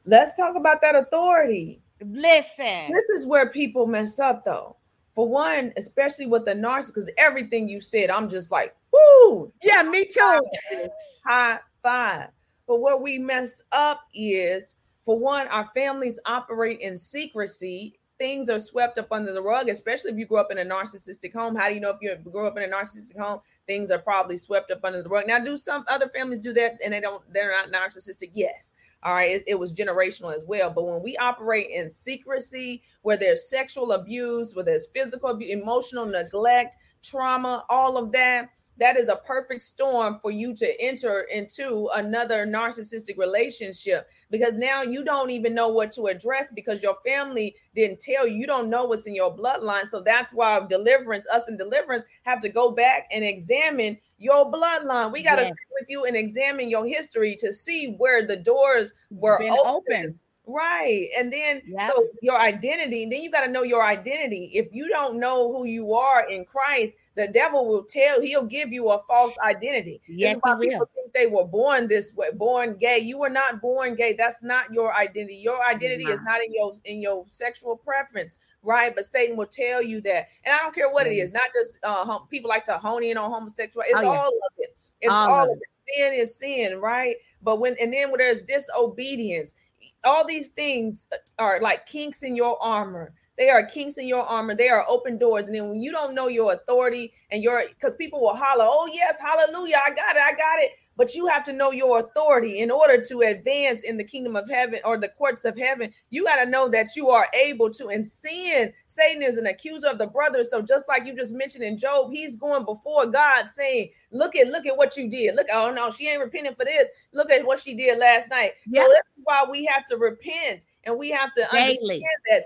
let's talk about that authority. Listen. This is where people mess up though. For one especially with the narcissist because everything you said i'm just like whoo yeah me too. High five. But where we mess up is for one, our families operate in secrecy. Things are swept up under the rug, especially if you grew up in a narcissistic home. How do you know if you grew up in a narcissistic home? Things are probably swept up under the rug. Now, do some other families do that and they don't, they're not narcissistic? Yes. All right. It, it was generational as well. But when we operate in secrecy, where there's sexual abuse, where there's physical abuse, emotional neglect, trauma, all of that, that is a perfect storm for you to enter into another narcissistic relationship because now you don't even know what to address because your family didn't tell you. You don't know what's in your bloodline. So that's why deliverance, us in deliverance, have to go back and examine your bloodline. We got to yes. sit with you and examine your history to see where the doors were open. open. Right. And then yep. so your identity, then you got to know your identity. If you don't know who you are in Christ, the devil will tell he'll give you a false identity. Yes, why people think they were born this way, born gay. You were not born gay. That's not your identity. Your identity is not in your in your sexual preference, right? But Satan will tell you that, and I don't care what mm-hmm. it is. Not just uh, people like to hone in on homosexuality. It's oh, yeah. all of it. It's all, all of it. it. Sin is sin, right? But when and then when there's disobedience, all these things are like kinks in your armor they are kinks in your armor. They are open doors. And then when you don't know your authority and your, because people will holler, oh, yes, hallelujah, I got it, I got it. But you have to know your authority in order to advance in the kingdom of heaven or the courts of heaven. You got to know that you are able to. And sin, Satan is an accuser of the brothers. So just like you just mentioned in Job, he's going before God saying, Look at look at what you did. Look, oh no, she ain't repenting for this. Look at what she did last night. Yeah. So that's why we have to repent and we have to daily. understand that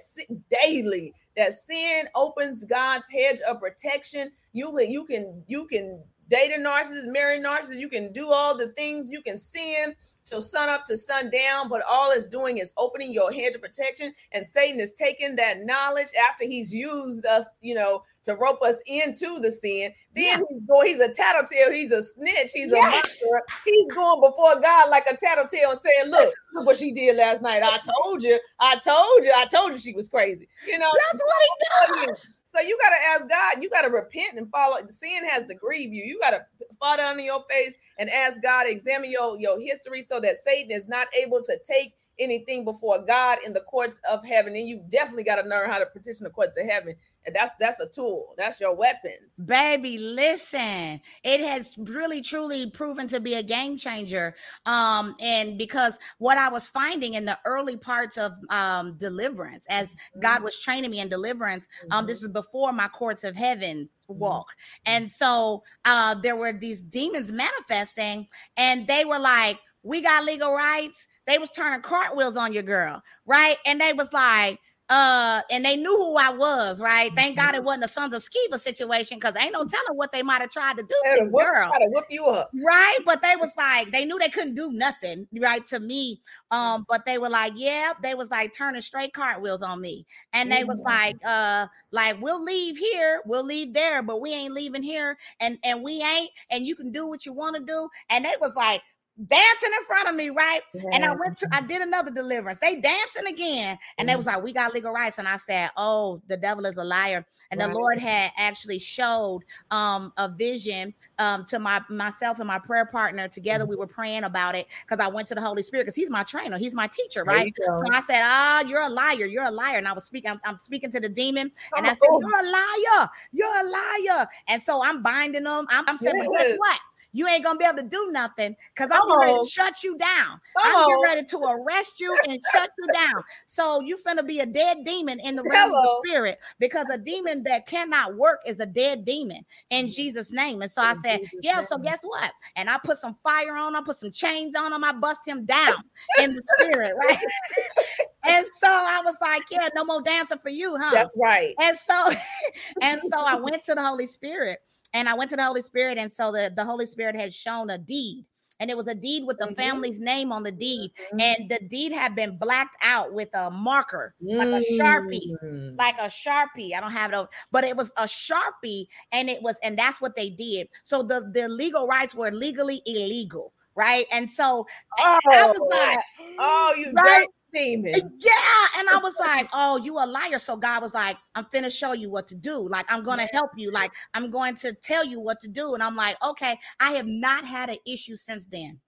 daily that sin opens God's hedge of protection. You can you can you can date a narcissist, marry a narcissist, you can do all the things you can sin so sun up to sun down, but all it's doing is opening your hedge to protection. And Satan is taking that knowledge after he's used us, you know, to rope us into the sin. Then yeah. he's going, he's a tattletale, he's a snitch, he's yeah. a monster. He's going before God like a tattletale and saying, Look, look what she did last night. I told you, I told you, I told you she was crazy. You know, that's what he does. So you got to ask God, you got to repent and follow. Sin has to grieve you. You got to fall down on your face and ask God, examine your, your history so that Satan is not able to take anything before God in the courts of heaven. And you definitely got to learn how to petition the courts of heaven. And that's that's a tool. That's your weapons. Baby, listen. It has really truly proven to be a game changer. Um, and because what I was finding in the early parts of um deliverance, as mm-hmm. God was training me in deliverance, mm-hmm. um, this is before my courts of heaven mm-hmm. walk. And so uh there were these demons manifesting, and they were like, We got legal rights they was turning cartwheels on your girl, right? And they was like, uh, and they knew who I was, right? Thank God it mm-hmm. wasn't a Sons of Sceva situation because ain't no telling what they might have tried to do to the girl. Try to whip you up, right? But they was like, they knew they couldn't do nothing, right, to me. Um, but they were like, yeah, they was like turning straight cartwheels on me, and they was like, uh, like we'll leave here, we'll leave there, but we ain't leaving here, and and we ain't, and you can do what you want to do, and they was like dancing in front of me, right? Yeah. And I went to, I did another deliverance. They dancing again. And mm. they was like, we got legal rights. And I said, oh, the devil is a liar. And right. the Lord had actually showed um, a vision um, to my myself and my prayer partner together. Mm. We were praying about it because I went to the Holy Spirit because he's my trainer. He's my teacher, right? So I said, ah, oh, you're a liar. You're a liar. And I was speaking, I'm, I'm speaking to the demon. And I said, you're a liar. You're a liar. And so I'm binding them. I'm, I'm saying, yes. guess what? You ain't gonna be able to do nothing because I'm oh. ready to shut you down. Oh. I'm ready to arrest you and shut you down. So you finna be a dead demon in the realm of the spirit because a demon that cannot work is a dead demon in Jesus' name. And so I said, Yeah, so guess what? And I put some fire on, I put some chains on him, I bust him down in the spirit, right? and so I was like, Yeah, no more dancing for you, huh? That's right. And so and so I went to the Holy Spirit and I went to the Holy Spirit, and so the, the Holy Spirit had shown a deed and it was a deed with the mm-hmm. family's name on the deed mm-hmm. and the deed had been blacked out with a marker mm-hmm. like a sharpie mm. like a sharpie i don't have it over, but it was a sharpie and it was and that's what they did so the the legal rights were legally illegal right and so oh, I was like oh you right demon. Uh, yeah. And I was like, oh, you a liar. So God was like, I'm finna show you what to do. Like, I'm gonna help you. Like, I'm going to tell you what to do. And I'm like, okay, I have not had an issue since then.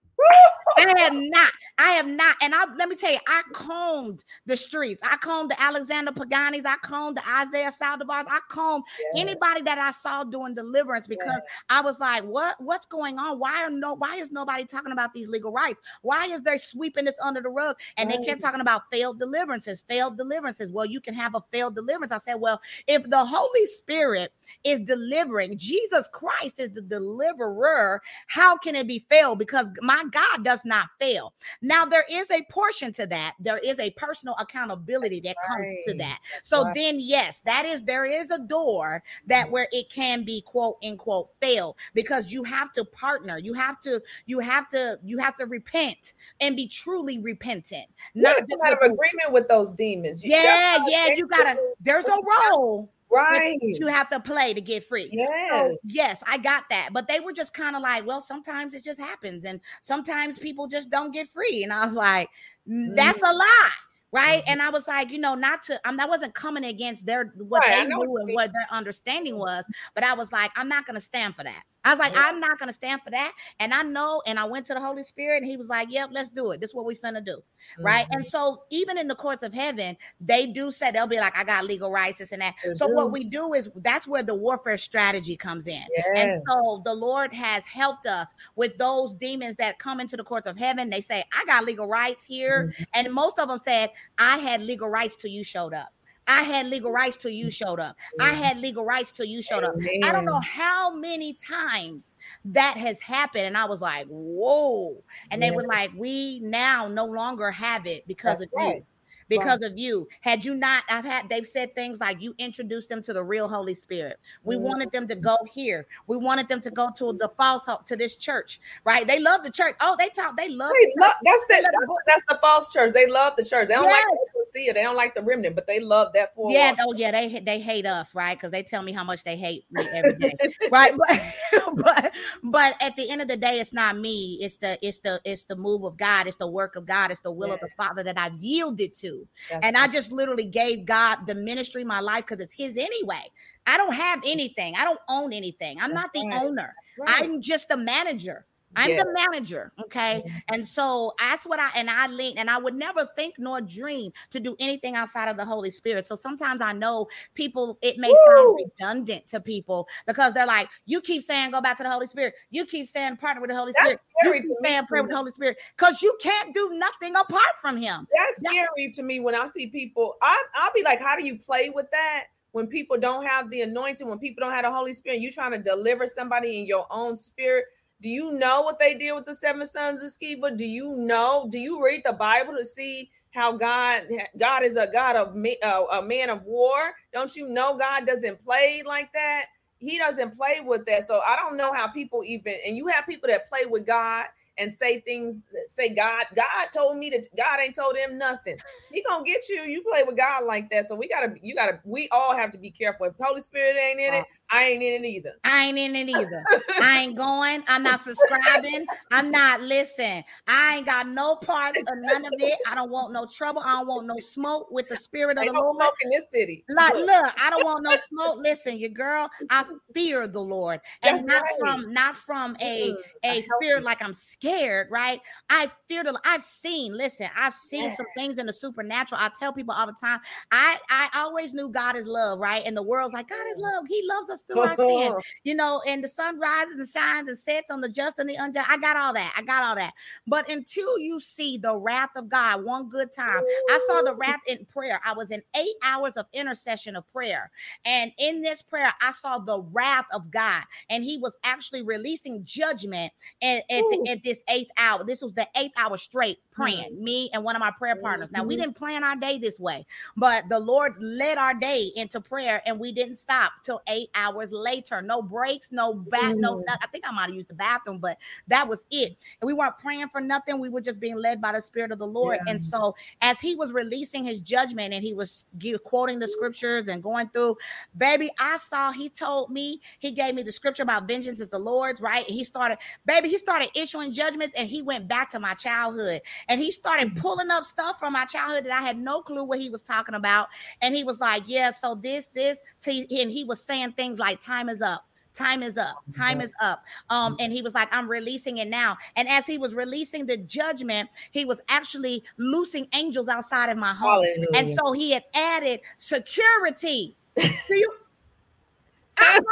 I have not. I have not. And I let me tell you, I combed the streets. I combed the Alexander Paganis. I combed the Isaiah Saldivars. I combed yeah. anybody that I saw doing deliverance because yeah. I was like, what what's going on? Why are no why is nobody talking about these legal rights? Why is they sweeping this under the rug? And right. they kept talking about failed deliverances, failed deliverances. Well, you can have a failed deliverance. I said, well, if the Holy Spirit is delivering, Jesus Christ is the deliverer, how can it be failed? Because my God does not fail. Now, there is a portion to that. There is a personal accountability that comes to that. So right. then, yes, that is there is a door that mm-hmm. where it can be quote unquote fail because you have to partner. You have to, you have to, you have to repent and be truly repentant. Not some kind of agreement with those demons. You yeah, yeah, you gotta. There's a role right. You have to play to get free. Yes so, yes. i got that but they were just kind of like well sometimes it just happens and sometimes people just don't get free and i was like that's mm. a lie right mm-hmm. and i was like you know not to i'm i wasn't coming against their what right, they knew and what their understanding was but i was like i'm not going to stand for that I was like, yeah. I'm not gonna stand for that. And I know, and I went to the Holy Spirit, and he was like, Yep, let's do it. This is what we finna do. Mm-hmm. Right. And mm-hmm. so even in the courts of heaven, they do say they'll be like, I got legal rights, this and that. They so do. what we do is that's where the warfare strategy comes in. Yes. And so the Lord has helped us with those demons that come into the courts of heaven. They say, I got legal rights here. Mm-hmm. And most of them said, I had legal rights till you showed up. I had legal rights till you showed up. Yeah. I had legal rights till you showed Amen. up. I don't know how many times that has happened. And I was like, whoa. And yeah. they were like, we now no longer have it because That's of right. you because right. of you. Had you not, I've had they've said things like you introduced them to the real Holy Spirit. We mm-hmm. wanted them to go here. We wanted them to go to the false hope to this church, right? They love the church. Oh, they talk, they love, the love that's the, that's, that's, the false church. They love the church. They don't yes. like see it. They don't like the remnant, but they love that for. Yeah, oh yeah, they they hate us, right? Because they tell me how much they hate me every day, right? But but but at the end of the day, it's not me. It's the it's the it's the move of God. It's the work of God. It's the will yeah. of the Father that I've yielded to, That's and right. I just literally gave God the ministry, my life, because it's His anyway. I don't have anything. I don't own anything. I'm That's not the right. owner. Right. I'm just a manager. I'm the manager, okay? Mm-hmm. And so that's what I and I lean and I would never think nor dream to do anything outside of the Holy Spirit. So sometimes I know people it may Woo! sound redundant to people because they're like, you keep saying go back to the Holy Spirit, you keep saying partner with the Holy that's Spirit, you keep saying pray with the Holy Spirit because you can't do nothing apart from Him. That's scary to me when I see people. I, I'll be like, how do you play with that? when people don't have the anointing, when people don't have the Holy Spirit, you trying to deliver somebody in your own spirit. Do you know what they did with the seven sons of Sceva? Do you know? Do you read the Bible to see how God God is a God of a man of war? Don't you know God doesn't play like that? He doesn't play with that. So I don't know how people even and you have people that play with God and say things, say God, God told me that God ain't told him nothing. He gonna get you. You play with God like that. So we gotta, you gotta, we all have to be careful. If Holy Spirit ain't in it, oh. I ain't in it either. I ain't in it either. I ain't going. I'm not subscribing. I'm not listening. I ain't got no parts of none of it. I don't want no trouble. I don't want no smoke with the spirit of ain't the no Lord. Smoke in this city. Like, look, I don't want no smoke. Listen, your girl, I fear the Lord, and That's not right. from not from a a fear like I'm scared scared, right? I feared. I've seen. Listen, I've seen yeah. some things in the supernatural. I tell people all the time. I I always knew God is love, right? And the world's like God is mm. love. He loves us through our sin, you know. And the sun rises and shines and sets on the just and the unjust. I got all that. I got all that. But until you see the wrath of God, one good time, I saw the wrath in prayer. I was in eight hours of intercession of prayer, and in this prayer, I saw the wrath of God, and He was actually releasing judgment at, at, the, at this eighth hour. This was the eighth hour straight praying, mm-hmm. me and one of my prayer partners. Now, we mm-hmm. didn't plan our day this way, but the Lord led our day into prayer and we didn't stop till eight hours later. No breaks, no back, mm-hmm. no, I think I might have used the bathroom, but that was it. And we weren't praying for nothing. We were just being led by the Spirit of the Lord. Yeah. And so, as He was releasing His judgment and He was quoting the scriptures and going through, baby, I saw He told me, He gave me the scripture about vengeance is the Lord's, right? And He started, baby, He started issuing judgments and He went back to my childhood and he started mm-hmm. pulling up stuff from my childhood that I had no clue what he was talking about. And he was like, Yeah, so this, this, and he was saying things like, Time is up. Time is up. Time is up. Um and he was like i'm releasing it now. And as he was releasing the judgment he was actually loosing angels outside of my home. Hallelujah. and so he had added security. Do you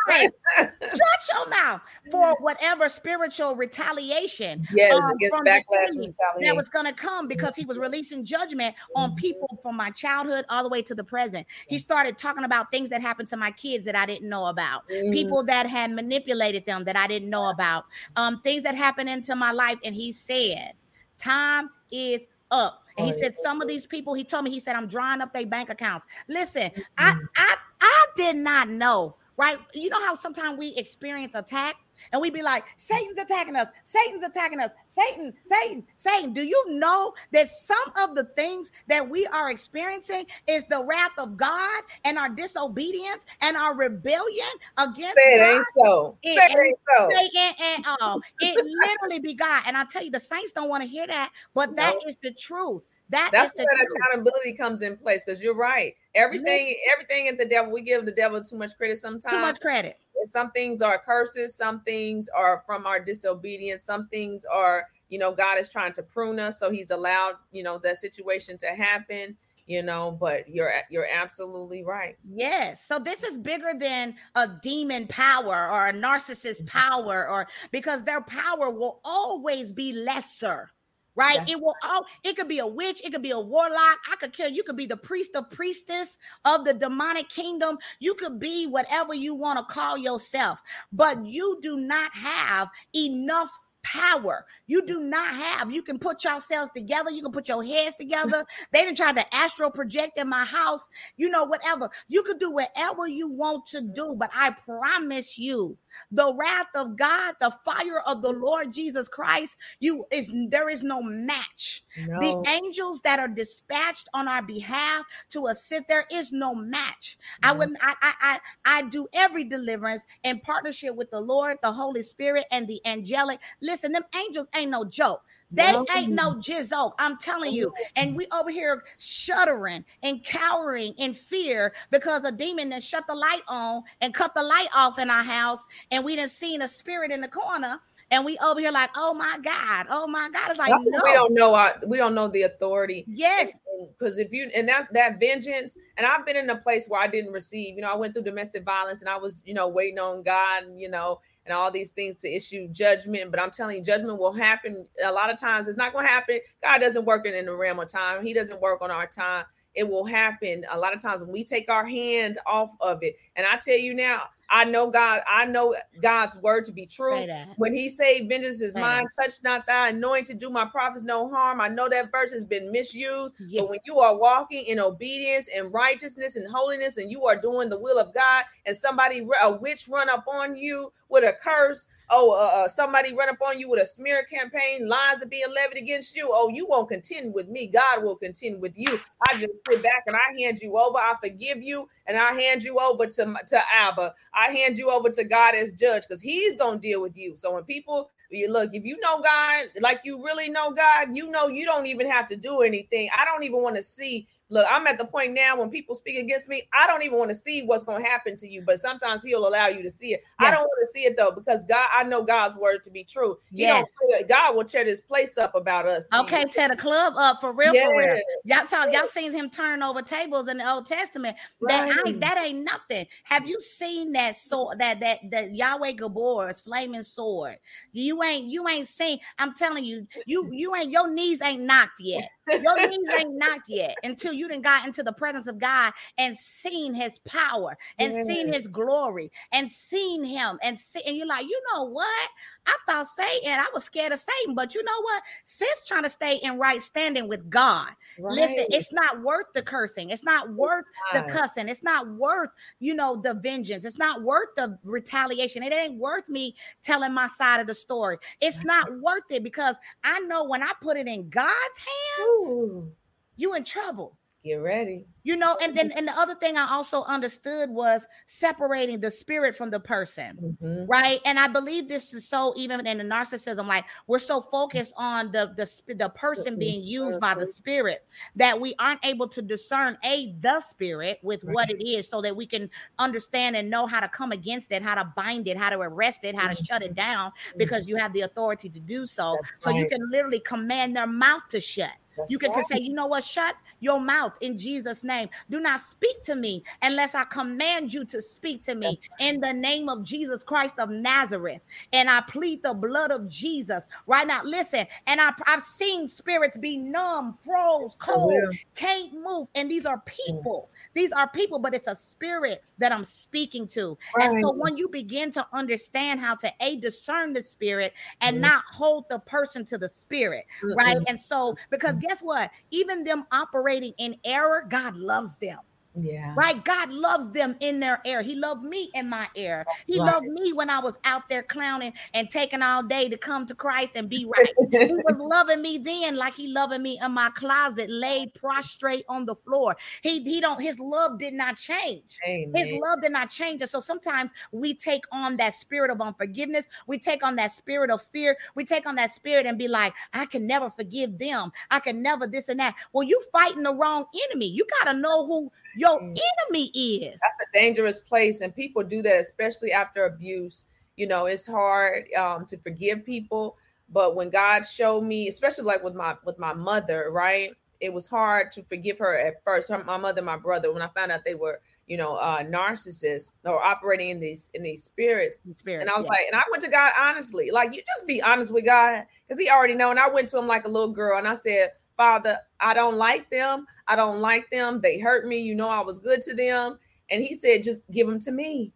right. Shut your mouth for whatever spiritual retaliation. Yes, um, from backlash that was going to come because he was releasing judgment on mm-hmm. people from my childhood all the way to the present. He started talking about things that happened to my kids that I didn't know about, mm. people that had manipulated them that I didn't know about, um, things that happened into my life. And he said, Time is up. And he said, some of these people, he told me, he said, I'm drawing up their bank accounts. Listen, I mm-hmm. I I did not know right? You know how sometimes we experience attack and we be like, Satan's attacking us, Satan's attacking us, Satan, Satan, Satan. Do you know that some of the things that we are experiencing is the wrath of God and our disobedience and our rebellion against Say it God? ain't so. It, Say it ain't so. Satan and all. It literally be God. And I tell you, the saints don't want to hear that, but that is the truth. That that's where accountability comes in place because you're right. Everything, mm-hmm. everything at the devil, we give the devil too much credit sometimes. Too much credit. Some things are curses, some things are from our disobedience, some things are, you know, God is trying to prune us, so He's allowed, you know, that situation to happen you know but you're you're absolutely right yes so this is bigger than a demon power or a narcissist mm-hmm. power or because their power will always be lesser right? That's it will all it could be a witch, it could be a warlock. I could kill you could be the priest or priestess of the demonic kingdom. You could be whatever you want to call yourself, but you do not have enough power. You do not have. You can put yourselves together. You can put your heads mm. together. They didn't try to astral project in my house. You know, whatever. You could do whatever you want to do, but I promise you, the wrath of God, the fire of the Lord Jesus Christ, you is there is no match. No. The angels that are dispatched on our behalf to assist there is no match. No. I wouldn't I, I I I do every deliverance in partnership with the Lord, the Holy Spirit, and the angelic. Listen, them angels ain't no joke. They no. ain't no mm-hmm. jizzo. I'm telling you. And we over here shuddering and cowering in fear because a demon that shut the light on and cut the light off in our house, and we didn't seen a spirit in the corner. And we over here like, oh my God, oh my God. It's like no. we don't know our we don't know the authority. Yes. Because if you and that that vengeance, and I've been in a place where I didn't receive, you know, I went through domestic violence and I was, you know, waiting on God, and, you know, and all these things to issue judgment. But I'm telling you, judgment will happen. A lot of times it's not going to happen. God doesn't work in the realm of time. He doesn't work on our time. It will happen a lot of times when we take our hand off of it. And I tell you now, I know God, I know God's word to be true. When he say vengeance is mine, touch not thy anointed, do my prophets no harm. I know that verse has been misused. Yeah. But when you are walking in obedience and righteousness and holiness, and you are doing the will of God, and somebody a witch run up on you with a curse, oh, uh, uh, somebody run up on you with a smear campaign, lies are being levied against you. Oh, you won't contend with me. God will contend with you. I just sit back and I hand you over. I forgive you, and I hand you over to to Abba. I hand you over to God as judge because He's gonna deal with you. So when people you look, if you know God, like you really know God, you know you don't even have to do anything. I don't even want to see look, I'm at the point now when people speak against me, I don't even want to see what's going to happen to you, but sometimes he'll allow you to see it. Yes. I don't want to see it though, because God, I know God's word to be true. Yes. God will tear this place up about us. Okay, man. tear the club up for real, for real. Y'all talk, y'all seen him turn over tables in the Old Testament. Right. That ain't that ain't nothing. Have you seen that sword that that that Yahweh Gabor's flaming sword? You ain't you ain't seen. I'm telling you, you you ain't your knees ain't knocked yet. Your knees ain't knocked yet until you didn't got into the presence of God and seen his power and yes. seen his glory and seen him and see, and you're like, you know what? I thought Satan, I was scared of Satan, but you know what? Sis trying to stay in right standing with God. Right. Listen, it's not worth the cursing. It's not worth it's the cussing. It's not worth, you know, the vengeance. It's not worth the retaliation. It ain't worth me telling my side of the story. It's not worth it because I know when I put it in God's hands, Ooh. you in trouble. Get ready. You know, and then and the other thing I also understood was separating the spirit from the person, mm-hmm. right? And I believe this is so even in the narcissism, like we're so focused on the the the person mm-hmm. being used by the spirit that we aren't able to discern a the spirit with right. what it is, so that we can understand and know how to come against it, how to bind it, how to arrest it, how to mm-hmm. shut it down, because you have the authority to do so. So you can literally command their mouth to shut. That's you can, right. say, you know what, shut your mouth in Jesus' name. Do not speak to me unless I command you to speak to me right. in the name of Jesus Christ of Nazareth. And I plead the blood of Jesus right now. Listen, and I, have seen spirits be numb, froze, cold, can't move. And these are people. Yes. These are people, but it's a spirit that I'm speaking to. Right. And so when you begin to understand how to a discern the spirit and mm-hmm. not hold the person to the spirit, mm-hmm. right? And so because guess what? Even them operating in error, God loves them. Yeah. Right. God loves them in their air. He loved me in my air. He right. loved me when I was out there clowning and taking all day to come to Christ and be right. he was loving me then like he loving me in my closet, laid prostrate on the floor. He he don't his love did not change. Amen. His love did not change. And so sometimes we take on that spirit of unforgiveness. We take on that spirit of fear. We take on that spirit and be like, I can never forgive them. I can never this and that. Well, you fighting the wrong enemy. You got to know who your mm. enemy is. That's a dangerous place, and people do that, especially after abuse. You know, it's hard um, to forgive people, but when God showed me, especially like with my with my mother, right? It was hard to forgive her at first. Her, my mother, my brother, when I found out they were you know, uh, narcissists or operating in these in these spirits. spirits and I was yeah. like, and I went to God honestly, like you just be honest with God because He already know. And I went to Him like a little girl, and I said, Father, I don't like them. I don't like them. They hurt me. You know, I was good to them. And he said, just give them to me.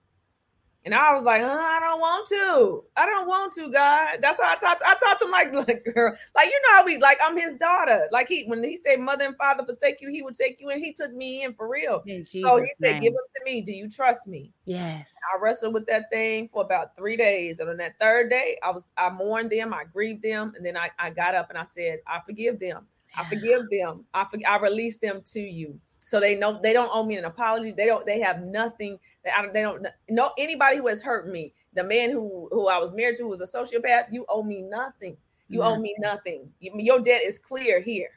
And I was like, I don't want to. I don't want to, God. That's how I talked. I talked to him like, like, girl, like you know how we like. I'm his daughter. Like he, when he said, "Mother and father forsake you," he would take you, and he took me in for real. In so he said, name. "Give them to me. Do you trust me?" Yes. I wrestled with that thing for about three days, and on that third day, I was I mourned them, I grieved them, and then I I got up and I said, "I forgive them." I forgive them. I for, I release them to you. So they know they don't owe me an apology. They don't. They have nothing. That I, they don't know anybody who has hurt me. The man who who I was married to was a sociopath. You owe me nothing. You nothing. owe me nothing. Your debt is clear here.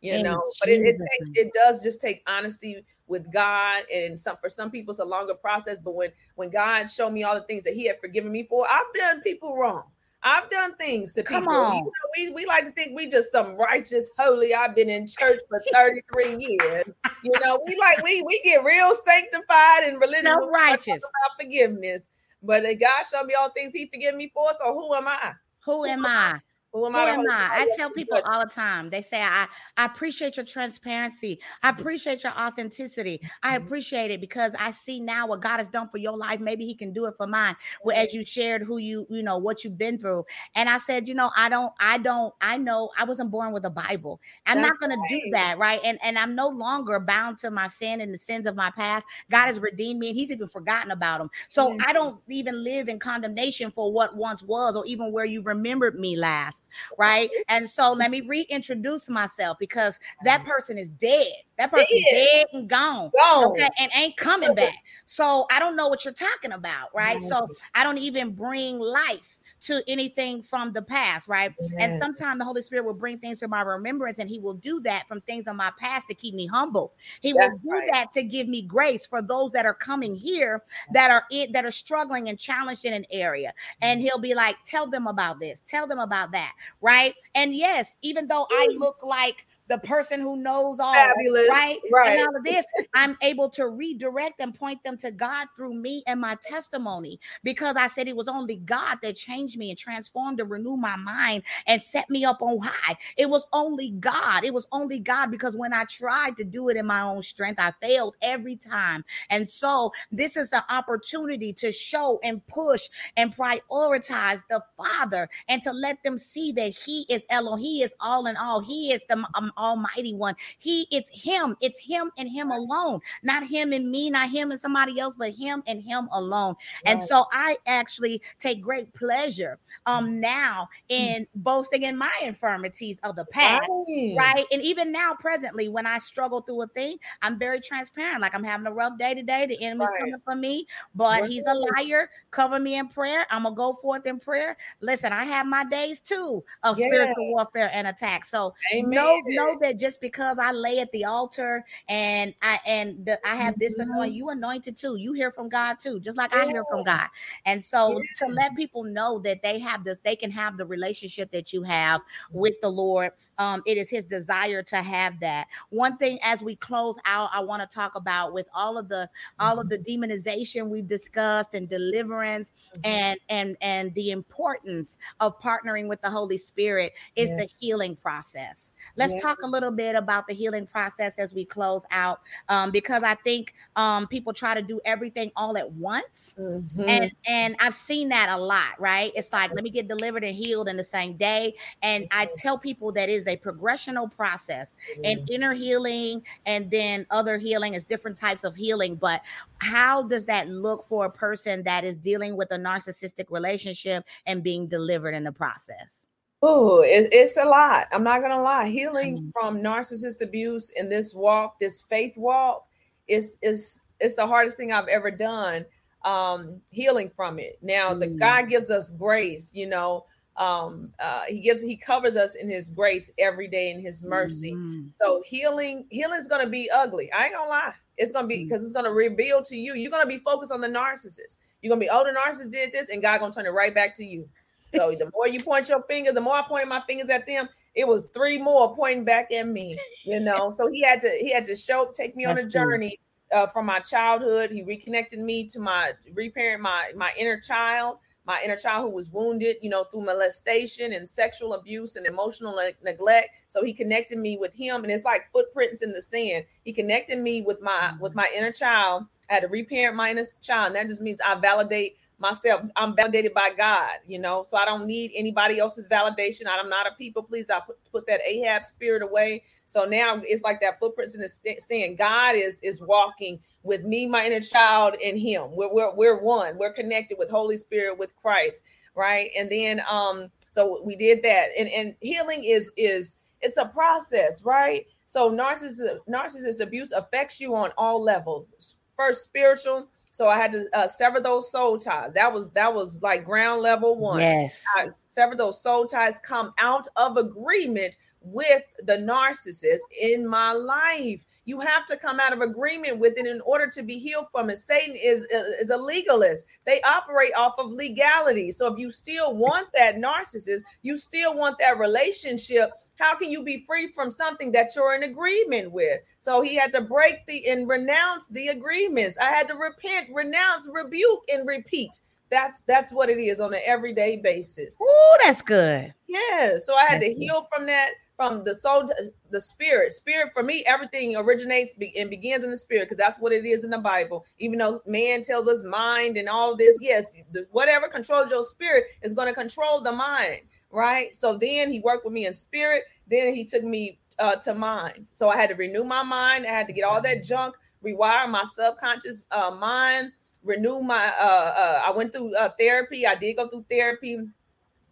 You know, but it, it takes it does just take honesty with God, and some for some people it's a longer process. But when when God showed me all the things that He had forgiven me for, I've done people wrong. I've done things to people. Come on. You know, we, we like to think we just some righteous, holy. I've been in church for 33 years. You know, we like we we get real sanctified and religious righteous about forgiveness. But uh, God showed me all things He forgive me for. So who am I? Who am I? Who am, Who I, am I? I tell people all the time. They say, I, I appreciate your transparency. I appreciate your authenticity. I mm-hmm. appreciate it because I see now what God has done for your life. Maybe He can do it for mine. Well, as you shared who you, you know, what you've been through. And I said, you know, I don't, I don't, I know I wasn't born with a Bible. I'm That's not gonna right. do that, right? And and I'm no longer bound to my sin and the sins of my past. God has redeemed me and He's even forgotten about them. So mm-hmm. I don't even live in condemnation for what once was or even where you remembered me last past, right? And so let me reintroduce myself because that mm-hmm. person is dead. That person is dead and gone, gone. Okay, and ain't coming back. So I don't know what you're talking about, right? So mm-hmm. I don't even bring life to anything from the past, right? Yes. And sometimes the Holy Spirit will bring things to my remembrance, and He will do that from things in my past to keep me humble. He That's will do right. that to give me grace for those that are coming here that are in, that are struggling and challenged in an area. And mm-hmm. He'll be like, "Tell them about this. Tell them about that." Right? And yes, even though I look like the person who knows all, Fabulous. right? Right. And all of this, I'm able to redirect and point them to God through me and my testimony because I said it was only God that changed me and transformed and renewed my mind and set me up on high. It was only God. It was only God because when I tried to do it in my own strength, I failed every time. And so this is the opportunity to show and push and prioritize the Father and to let them see that He is Elohim, He is all in all. He is the um, Almighty One. He, it's Him, it's Him and Him alone, not Him and me, not Him and somebody else, but Him and Him alone. Right. And so I actually take great pleasure um now mm. in boasting in my infirmities of the past, right? right? And even now, presently, when I struggle through a thing, I'm very transparent. Like I'm having a rough day today. The enemy's right. coming for me, but he's a liar. Cover me in prayer. I'm gonna go forth in prayer. Listen, I have my days too of yeah. spiritual warfare and attack. So Amen. no, no know that just because I lay at the altar and I and the, I have this mm-hmm. anointing, you anointed too. You hear from God too, just like yeah. I hear from God. And so yeah. to let people know that they have this, they can have the relationship that you have with the Lord. Um, it is His desire to have that. One thing as we close out, I want to talk about with all of the all of the mm-hmm. demonization we've discussed and deliverance mm-hmm. and and and the importance of partnering with the Holy Spirit is yeah. the healing process. Let's talk a little bit about the healing process as we close out, um, because I think um, people try to do everything all at once, mm-hmm. and and I've seen that a lot. Right? It's like let me get delivered and healed in the same day, and I mm-hmm. tell people that is a progressional process, mm-hmm. and inner healing, and then other healing is different types of healing. But how does that look for a person that is dealing with a narcissistic relationship and being delivered in the process? Oh, it, it's a lot. I'm not gonna lie. Healing mm-hmm. from narcissist abuse in this walk, this faith walk, is is it's the hardest thing I've ever done. Um, healing from it. Now, mm. the God gives us grace. You know, um, uh, He gives He covers us in His grace every day in His mercy. Mm-hmm. So healing, healing is gonna be ugly. I ain't gonna lie. It's gonna be because mm. it's gonna reveal to you. You're gonna be focused on the narcissist. You're gonna be, oh, the narcissist did this, and God gonna turn it right back to you. So the more you point your finger, the more I pointed my fingers at them, it was three more pointing back at me, you know. So he had to he had to show take me That's on a journey uh, from my childhood. He reconnected me to my reparent my my inner child, my inner child who was wounded, you know, through molestation and sexual abuse and emotional ne- neglect. So he connected me with him, and it's like footprints in the sand. He connected me with my with my inner child. I had to reparent my inner child. And that just means I validate myself. I'm validated by God, you know, so I don't need anybody else's validation. I'm not a people please. I put, put that Ahab spirit away. So now it's like that footprints in the sand. God is is walking with me, my inner child, and Him. We're, we're we're one. We're connected with Holy Spirit with Christ, right? And then um, so we did that, and and healing is is it's a process, right? So narcissist narcissist abuse affects you on all levels. First, spiritual so I had to uh, sever those soul ties. That was that was like ground level one. Yes. I sever those soul ties, come out of agreement with the narcissist in my life. You have to come out of agreement with it in order to be healed from it. Satan is, uh, is a legalist. They operate off of legality. So if you still want that narcissist, you still want that relationship how can you be free from something that you're in agreement with? So he had to break the and renounce the agreements. I had to repent, renounce, rebuke, and repeat. That's that's what it is on an everyday basis. Oh, that's good. Yeah. So I had that's to heal good. from that, from the soul, the spirit. Spirit for me, everything originates and begins in the spirit because that's what it is in the Bible. Even though man tells us mind and all this, yes, whatever controls your spirit is going to control the mind right? So then he worked with me in spirit. Then he took me uh, to mind. So I had to renew my mind. I had to get all that junk, rewire my subconscious uh, mind, renew my. Uh, uh, I went through uh, therapy. I did go through therapy,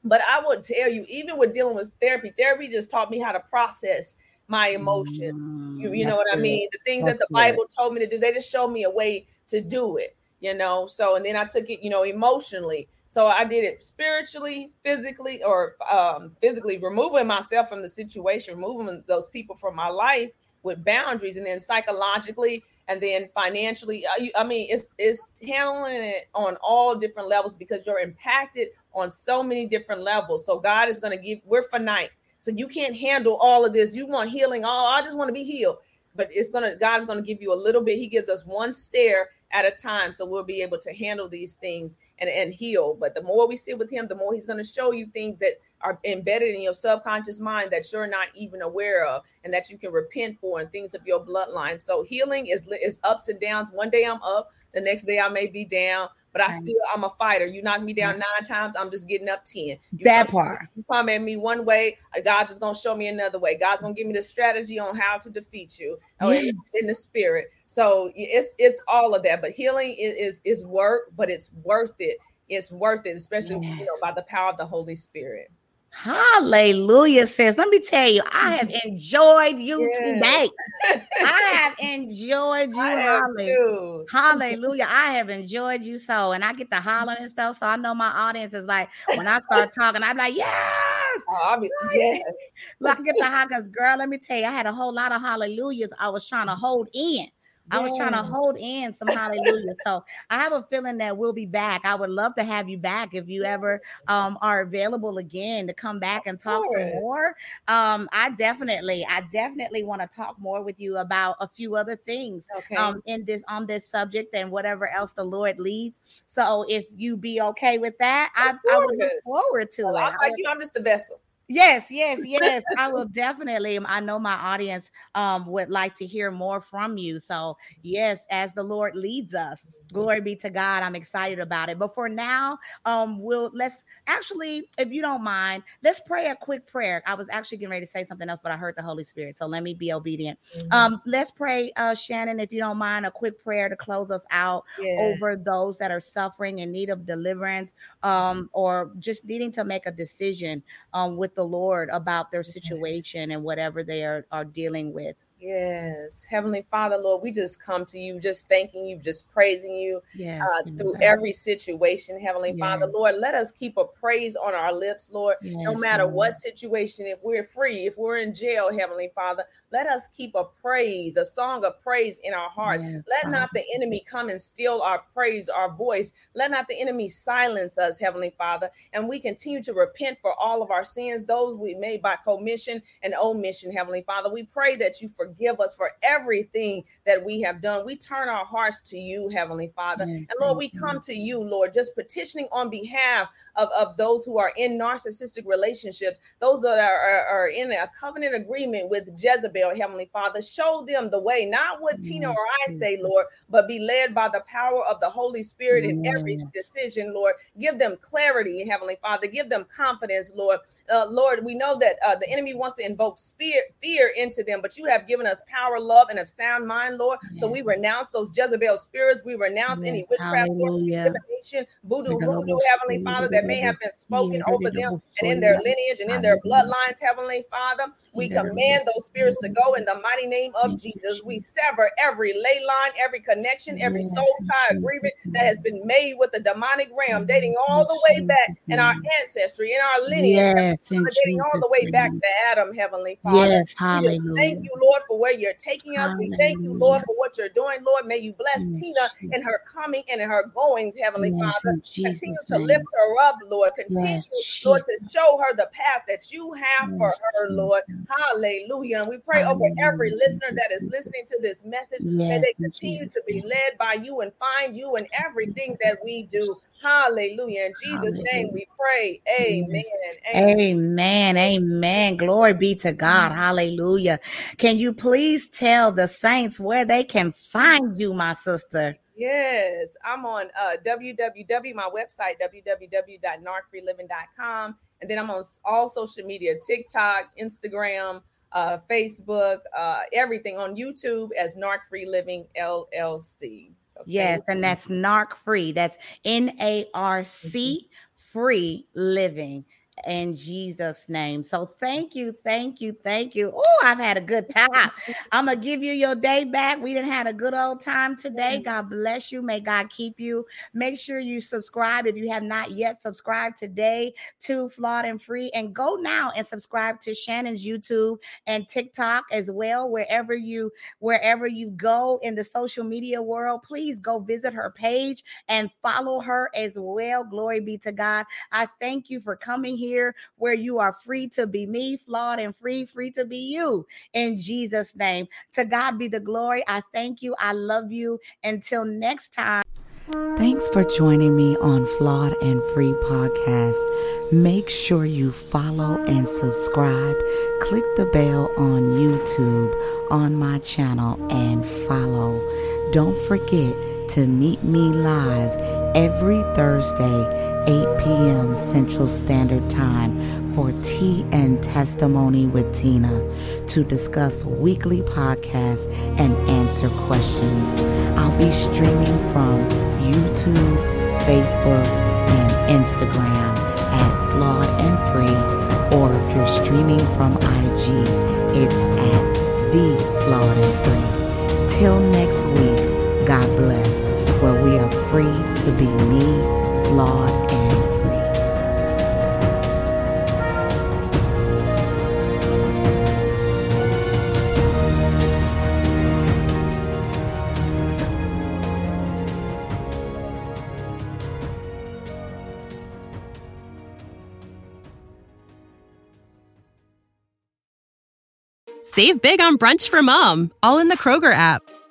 but I would tell you, even with dealing with therapy, therapy just taught me how to process my emotions. Mm, you, you know what good. I mean? The things that's that the Bible good. told me to do, they just showed me a way to do it. You know, so and then I took it, you know, emotionally So I did it spiritually, physically, or um, physically removing myself from the situation, removing those people from my life with boundaries, and then psychologically, and then financially. I, I mean, it's it's handling it on all different levels because you're impacted on so many different levels. So God is going to give. We're finite, so you can't handle all of this. You want healing? Oh, I just want to be healed but it's gonna God's gonna give you a little bit. He gives us one stair at a time, so we'll be able to handle these things and and heal. But the more we sit with Him, the more He's gonna show you things that are embedded in your subconscious mind that you're not even aware of, and that you can repent for, and things of your bloodline. So healing is is ups and downs. One day I'm up, the next day I may be down but I still I'm a fighter. You knock me down nine times, I'm just getting up 10. You that come, part. You come at me one way, uh, God's just gonna show me another way. God's gonna give me the strategy on how to defeat you oh, yes. in the spirit. So it's it's all of that. But healing is is, is work, but it's worth it. It's worth it, especially yes. you know by the power of the Holy Spirit. Hallelujah, says. Let me tell you, I have enjoyed you today. I have enjoyed you. I hallelujah. hallelujah. I have enjoyed you so. And I get to hollering and stuff. So I know my audience is like, when I start talking, I'm like, yes. Oh, I mean, yes. Look, I get the hollers, girl. Let me tell you, I had a whole lot of hallelujahs I was trying to hold in. I was trying to hold in some hallelujah. so I have a feeling that we'll be back. I would love to have you back if you ever um, are available again to come back and talk some more. Um, I definitely, I definitely want to talk more with you about a few other things okay. um, in this on this subject and whatever else the Lord leads. So if you be okay with that, I, I, would look forward to well, it. I'm like you, I'm just a vessel. Yes, yes, yes. I will definitely. I know my audience um would like to hear more from you. So, yes, as the Lord leads us, glory be to God. I'm excited about it. But for now, um, we'll let's actually, if you don't mind, let's pray a quick prayer. I was actually getting ready to say something else, but I heard the Holy Spirit. So let me be obedient. Mm-hmm. Um, let's pray, uh, Shannon, if you don't mind, a quick prayer to close us out yeah. over those that are suffering in need of deliverance, um, or just needing to make a decision um with the Lord about their situation and whatever they are, are dealing with. Yes, Heavenly Father, Lord, we just come to you, just thanking you, just praising you yes, uh, through every situation. Heavenly yes. Father, Lord, let us keep a praise on our lips, Lord, yes, no matter Lord. what situation. If we're free, if we're in jail, Heavenly Father, let us keep a praise, a song of praise in our hearts. let Father. not the enemy come and steal our praise, our voice. Let not the enemy silence us, Heavenly Father. And we continue to repent for all of our sins, those we made by commission and omission, Heavenly Father. We pray that you forgive forgive us for everything that we have done. We turn our hearts to you, Heavenly Father. Yes, and Lord, we come to you, Lord, just petitioning on behalf of, of those who are in narcissistic relationships, those that are, are, are in a covenant agreement with Jezebel, Heavenly Father. Show them the way, not what yes, Tina or I say, Lord, but be led by the power of the Holy Spirit yes. in every decision, Lord. Give them clarity, Heavenly Father. Give them confidence, Lord. Uh, Lord, we know that uh, the enemy wants to invoke fear, fear into them, but you have given given us power, love, and a sound mind, Lord. Yes. So we renounce those Jezebel spirits. We renounce yes. any witchcraft, divination, voodoo, voodoo, Heavenly Father, that may have been spoken over them and in their lineage and in their bloodlines, Heavenly Father. We command those spirits to go in the mighty name of Jesus. We sever every ley line, every connection, every soul tie agreement that has been made with the demonic realm, dating all the way back in our ancestry, in our lineage, yes, dating all the way back to Adam, Heavenly Father. Yes, hallelujah. Thank you, Lord, for where you're taking us. Hallelujah. We thank you, Lord, for what you're doing. Lord, may you bless yes, Tina Jesus. in her coming and in her goings, Heavenly yes, Father. Continue to lift her up, Lord. Continue, yes, Lord, to show her the path that you have for her, Lord. Hallelujah. And we pray Hallelujah. over every listener that is listening to this message. May they continue Jesus. to be led by you and find you in everything that we do. Hallelujah. In Jesus' Hallelujah. name we pray. Amen. Amen. Amen. Amen. Glory be to God. Hallelujah. Can you please tell the saints where they can find you, my sister? Yes, I'm on uh, www, my website, www.narcfreeliving.com. And then I'm on all social media TikTok, Instagram, uh, Facebook, uh, everything on YouTube as Narc Free Living LLC. Yes, and that's NARC free. That's N A R C mm-hmm. free living in Jesus' name. So thank you, thank you, thank you. Oh, I've had a good time. I'm gonna give you your day back. We didn't had a good old time today. God bless you. May God keep you. Make sure you subscribe if you have not yet subscribed today to Flawed and Free, and go now and subscribe to Shannon's YouTube and TikTok as well. Wherever you wherever you go in the social media world, please go visit her page and follow her as well. Glory be to God. I thank you for coming here here where you are free to be me, flawed and free, free to be you in Jesus' name. To God be the glory. I thank you. I love you. Until next time. Thanks for joining me on Flawed and Free podcast. Make sure you follow and subscribe. Click the bell on YouTube on my channel and follow. Don't forget to meet me live every Thursday 8 p.m. Central Standard Time for Tea and Testimony with Tina to discuss weekly podcasts and answer questions. I'll be streaming from YouTube, Facebook, and Instagram at Flawed and Free, or if you're streaming from IG, it's at The Flawed and Free. Till next week, God bless, where we are free to be me flawed, and. Save big on brunch for mom, all in the Kroger app.